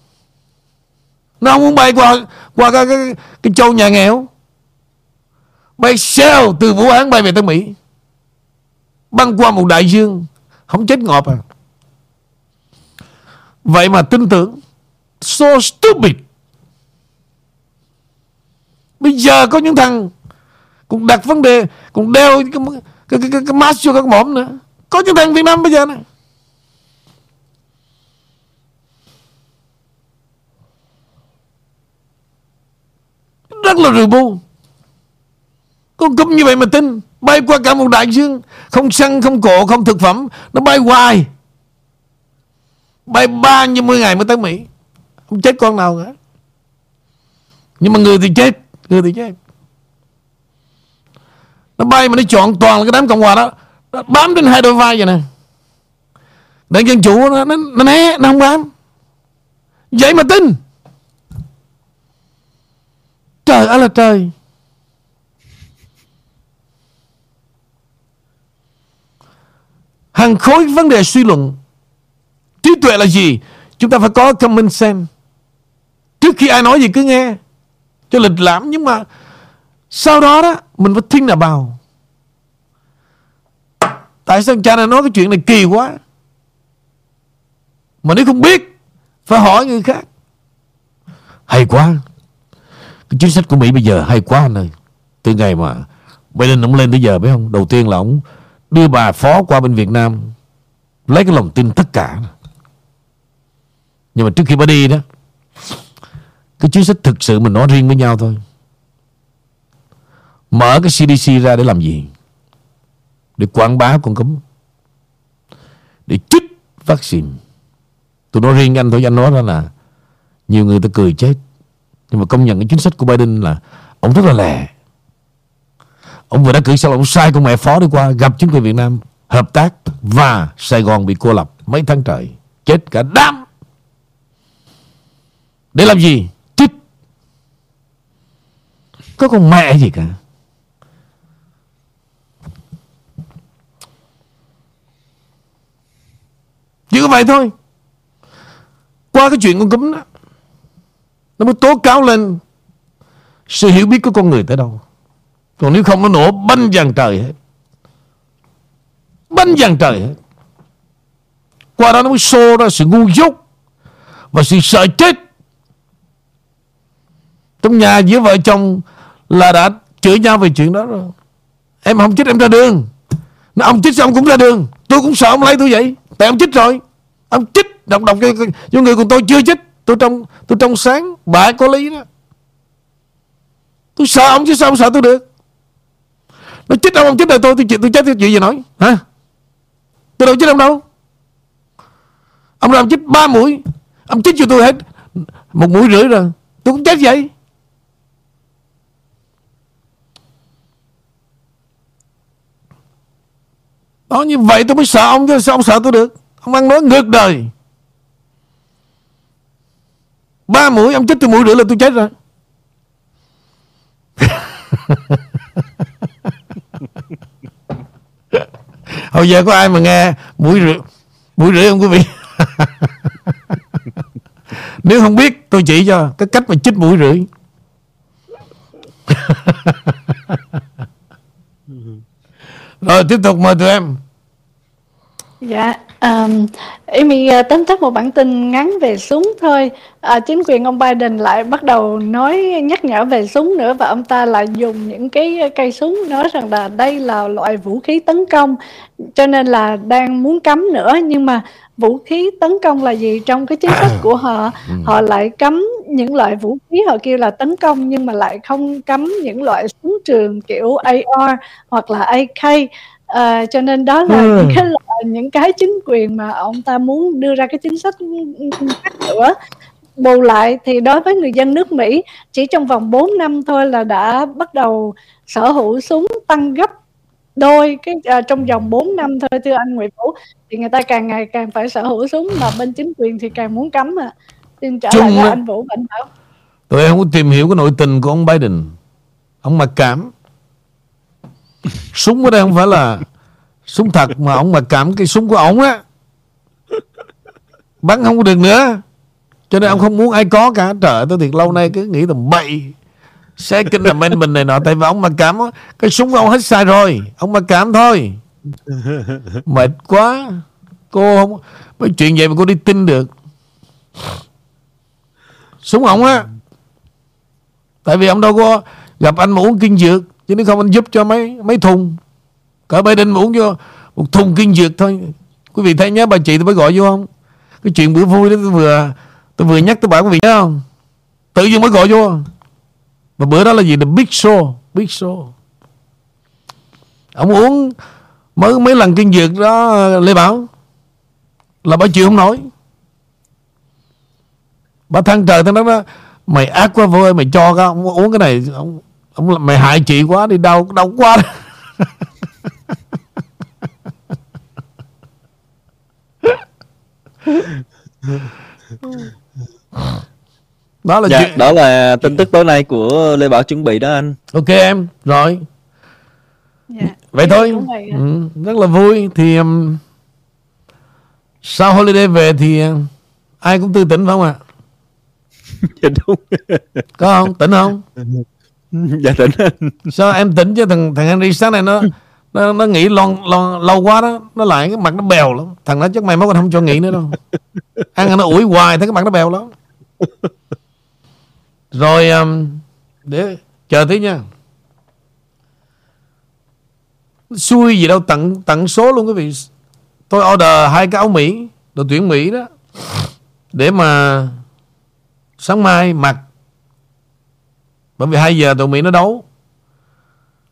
S1: Nó không muốn bay qua Qua cái, cái, cái châu nhà nghèo. Bay sao từ Vũ Hán bay về tới Mỹ. Băng qua một đại dương Không chết ngọt à. Vậy mà tin tưởng So stupid. Bây giờ có những thằng Cũng đặt vấn đề Cũng đeo cái, cái, cái, cái, cái mask cho các mỏm nữa. Có những thằng Việt Nam bây giờ này Rất là rùi bu. Con cúm như vậy mà tin. Bay qua cả một đại dương. Không xăng, không cổ, không thực phẩm. Nó bay hoài. Bay ba như mươi ngày mới tới Mỹ. Không chết con nào cả. Nhưng mà người thì chết. Người thì chết. Nó bay mà nó chọn toàn là cái đám Cộng Hòa đó. Nó bám trên hai đôi vai vậy nè. Đảng Dân Chủ nó, nó, nó né Nó không bám. Vậy mà tin. Trời ơi là trời. Hàng khối vấn đề suy luận. Trí tuệ là gì? Chúng ta phải có common sense Trước khi ai nói gì cứ nghe. Cho lịch lãm Nhưng mà Sau đó đó, Mình phải think là bao Tại sao cha này nói cái chuyện này kỳ quá? Mà nếu không biết, Phải hỏi người khác. Hay quá. Cái chính sách của Mỹ bây giờ hay quá anh ơi. Từ ngày mà Biden ông lên tới giờ, biết không? Đầu tiên là ông đưa bà phó qua bên Việt Nam, lấy cái lòng tin tất cả. Nhưng mà trước khi bà đi đó, cái chính sách thực sự mình nói riêng với nhau thôi. Mở cái CDC ra để làm gì? Để quảng bá con cấm để chích vaccine. Tôi nói riêng anh thôi, anh nói ra là nhiều người ta cười chết. Nhưng mà công nhận cái chính sách của Biden là ông rất là lè. Ông vừa đã cử xong ông sai con mẹ phó đi qua, gặp chính quyền Việt Nam, hợp tác và Sài Gòn bị cô lập mấy tháng trời. Chết cả đám. Để làm gì? Chết có con mẹ gì cả. Chỉ có vậy thôi. Qua cái chuyện con cúm đó, nó mới tố cáo lên sự hiểu biết của con người tới đâu còn nếu không nó nổ banh dàn trời hết. Banh dàn trời hết. Qua đó nó mới xô ra sự ngu dốt Và sự sợ chết. Trong nhà giữa vợ chồng Là đã chửi nhau về chuyện đó rồi. Em không chết em ra đường. Nó Ông chết xong cũng ra đường. Tôi cũng sợ ông lấy tôi vậy. Tại ông chết rồi. Ông chết đọc đọc cho, cho người của tôi chưa chết Tôi trong tôi trong sáng Bà có lý đó. Tôi sợ ông chứ sao ông sợ tôi được nó chết ông ông chết đời tôi Tôi, tôi chết chuyện gì nói? Hả? Tôi đâu chết ông đâu? Ông làm chết ba mũi? Ông chết cho tôi hết. Một mũi rưỡi rồi. Tôi cũng chết vậy. Đó như vậy tôi mới sợ ông chứ Sao ông sợ tôi được? Ông ăn nói ngược đời. Ba mũi ông chết từ mũi rưỡi là tôi chết rồi. *laughs* Hồi giờ có ai mà nghe mũi rưỡi mũi rưỡi không quý vị? Nếu không biết tôi chỉ cho Cái cách mà chích mũi rưỡi. Rồi tiếp tục mời tụi em
S2: Dạ Um, Amy uh, tóm tắt một bản tin ngắn về súng thôi. À, chính quyền ông Biden lại bắt đầu nói nhắc nhở về súng nữa và ông ta lại dùng những cái cây súng nói rằng là đây là loại vũ khí tấn công cho nên là đang muốn cấm nữa nhưng mà vũ khí tấn công là gì trong cái chính sách của họ *coughs* ừ. họ lại cấm những loại vũ khí họ kêu là tấn công nhưng mà lại không cấm những loại súng trường kiểu AR hoặc là AK à, cho nên đó là ừ. những cái những cái chính quyền mà ông ta muốn đưa ra cái chính sách khác nữa. Bù lại thì đối với người dân nước Mỹ chỉ trong vòng 4 năm thôi là đã bắt đầu sở hữu súng tăng gấp đôi cái à, trong vòng 4 năm thôi thưa anh Nguyễn Vũ. Thì người ta càng ngày càng phải sở hữu súng mà bên chính quyền thì càng muốn cấm à. Xin trở Chung lại với anh Vũ Mạnh Bảo.
S1: Tụi em không có tìm hiểu cái nội tình của ông Biden. Ông mặc cảm súng ở đây không phải là súng thật mà ông mà cảm cái súng của ông á. Bắn không có được nữa. Cho nên ông không muốn ai có cả. Trời tôi thiệt lâu nay cứ nghĩ tầm bậy. Say kinh làm anh mình này nọ, tại vì ông mà cảm cái súng của ông hết sai rồi. Ông mà cảm thôi. Mệt quá. Cô không, mấy chuyện vậy mà cô đi tin được. Súng ông á. Tại vì ông đâu có gặp anh mà uống kinh dược chứ nếu không anh giúp cho mấy mấy thùng. Cỡ Biden đinh uống vô một thùng kinh dược thôi. Quý vị thấy nhớ bà chị tôi mới gọi vô không? Cái chuyện bữa vui đó tôi vừa tôi vừa nhắc tôi bảo quý vị nhớ không? Tự nhiên mới gọi vô. Và bữa đó là gì? Là big show big show. Ông uống mới mấy lần kinh dược đó lê bảo là bà chịu không nổi. Bà thăng trời thằng đó mày ác quá vô ơi mày cho cái ông uống cái này. Ông, ông mày hại chị quá đi đau đau quá *laughs*
S3: đó. Là dạ, chuyện... đó là tin tức tối nay của Lê Bảo chuẩn bị đó anh.
S1: Ok em rồi. Dạ. vậy thôi. Ừ, rất là vui. Thì um, sau holiday về thì uh, ai cũng tư tỉnh phải không ạ? *laughs*
S3: Dạ đúng.
S1: Có không? Tỉnh không *laughs* *laughs*
S3: dạ tỉnh
S1: sao em tỉnh chứ? Thằng thằng Henry sáng này nó nó, nó nghĩ lon, lon, lâu quá đó. Nó lại cái mặt nó bèo lắm. Thằng nó chắc mày mới còn không cho nghỉ nữa đâu. *laughs* Ăn nó ủi hoài thấy cái mặt nó bèo lắm. Rồi um, để chờ tí nha. Xui gì đâu tặng tặng số luôn quý vị. Tôi order hai cái áo Mỹ đội tuyển Mỹ đó. Để mà sáng mai mặc bởi vì 2 giờ đội Mỹ nó đấu.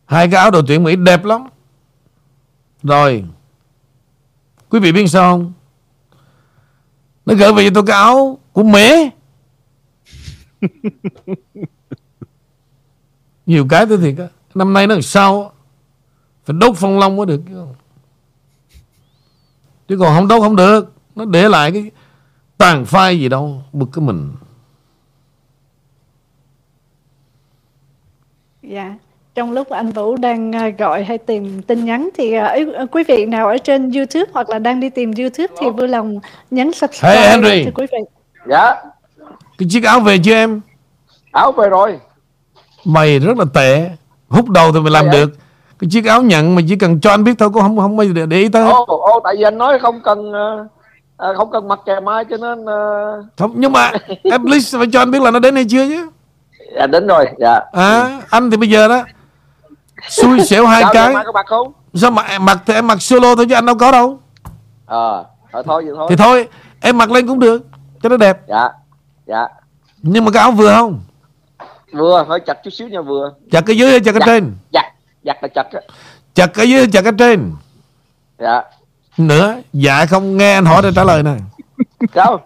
S1: Hai cái áo đội tuyển Mỹ đẹp lắm. Rồi quý vị biết sao không? Nó gửi về cho tôi cái áo của Mỹ *laughs* nhiều cái tôi thiệt á. Năm nay nó làm sao phải đốt phong long mới được chứ còn không đốt không được nó để lại cái tàn phai gì đâu bực cái mình
S2: dạ trong lúc anh Vũ đang à, gọi hay tìm tin nhắn thì uh, quý vị nào ở trên YouTube hoặc là đang đi tìm YouTube thì vui lòng nhấn subscribe
S1: hey, Henry.
S2: quý vị.
S4: Dạ.
S1: Cái chiếc áo về chưa em?
S4: Áo về rồi.
S1: Mày rất là tệ. Hút đầu thì mày làm được. Cái chiếc áo nhận mà chỉ cần cho anh biết thôi cũng không không mày để, để ý tới.
S4: Ô, ô tại vì anh nói không cần à, không cần mặc kè mai cho nên uh...
S1: không nhưng mà *laughs* at least phải cho anh biết là nó đến hay chưa chứ.
S4: Dạ đến rồi. Dạ.
S1: À anh thì bây giờ đó xui *laughs* xẻo hai
S4: Sao
S1: cái.
S4: mặc không?
S1: Sao mà em mặc thì em mặc solo thôi chứ anh đâu có đâu.
S4: Ờ à, thôi vậy thôi.
S1: Thì thôi em mặc lên cũng được cho nó đẹp.
S4: Dạ dạ.
S1: Nhưng mà cái áo vừa không?
S4: Vừa phải chặt chút xíu nha vừa.
S1: Chặt cái dưới hay chặt cái trên?
S4: chặt chặt là chặt á.
S1: Chặt cái dưới hay chặt cái trên?
S4: Dạ.
S1: Nữa dạ không nghe anh hỏi để trả lời nè.
S4: Sao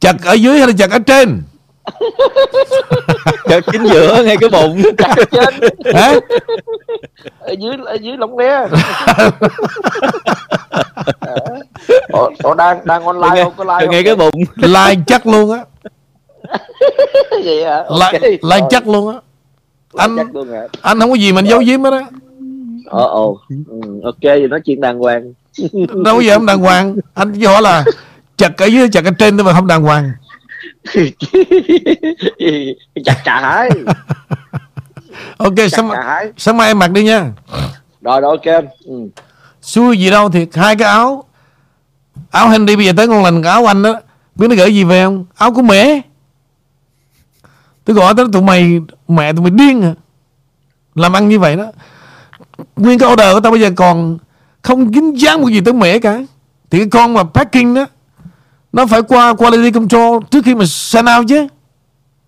S1: chặt ở dưới hay là chặt ở trên *laughs*
S3: chặt chính giữa ngay cái bụng. *laughs*
S4: Chặt trên Hả? ở dưới ở dưới lông le *laughs* ủa, đang đang online nghe, không? Có like
S3: ngay cái bụng.
S1: Like chắc luôn á.
S4: Vậy hả?
S1: Okay. like, like chắc luôn á. Anh luôn hả? anh không có gì mình giấu giếm hết á.
S4: Ờ ồ ừ, ok vậy nói chuyện đàng hoàng.
S1: Đâu có gì không đàng hoàng. Anh chỉ hỏi là chặt ở dưới chặt ở trên thôi mà không đàng hoàng *laughs*
S4: chặt trà hái. *laughs*
S1: Ok sáng, sáng mai em mặc đi nha.
S4: Rồi rồi ok ừ.
S1: xui gì đâu thiệt hai cái áo. Áo Henry bây giờ tới ngon lành áo anh đó. Biết nó gửi gì về không? Áo của mẹ. Tôi gọi tới tụi mày mẹ tụi mày điên à. Làm ăn như vậy đó. Nguyên cái order của tao bây giờ còn không dính dáng một gì tới mẹ cả. Thì cái con mà packing đó nó phải qua quality control trước khi mà send out chứ.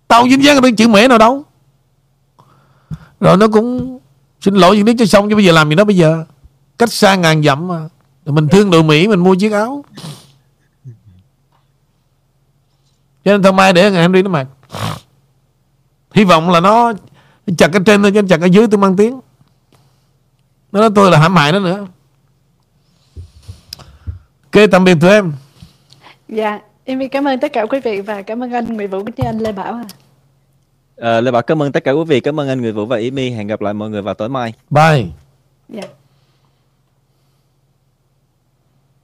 S1: Tao dính dáng cái chữ mễ nào đâu. Rồi nó cũng xin lỗi những đứa cho xong chứ bây giờ làm gì đó bây giờ. Cách xa ngàn dặm mà. Mình thương đội Mỹ, mình mua chiếc áo. Cho nên thôi mai để ngày Henry nó mặc. Hy vọng là nó chặt cái trên thôi chứ chặt cái dưới tôi mang tiếng. Nó nói tôi là hãm hại nó nữa. Ok tạm biệt tụi em.
S2: Dạ, Em cảm ơn tất cả quý vị và cảm ơn anh Nguyễn Vũ cũng như anh Lê Bảo à.
S3: À, Lê Bảo cảm ơn tất cả quý vị, cảm ơn anh Nguyễn Vũ và Ymi. Hẹn gặp lại mọi người vào tối mai.
S1: Bye.
S2: Dạ.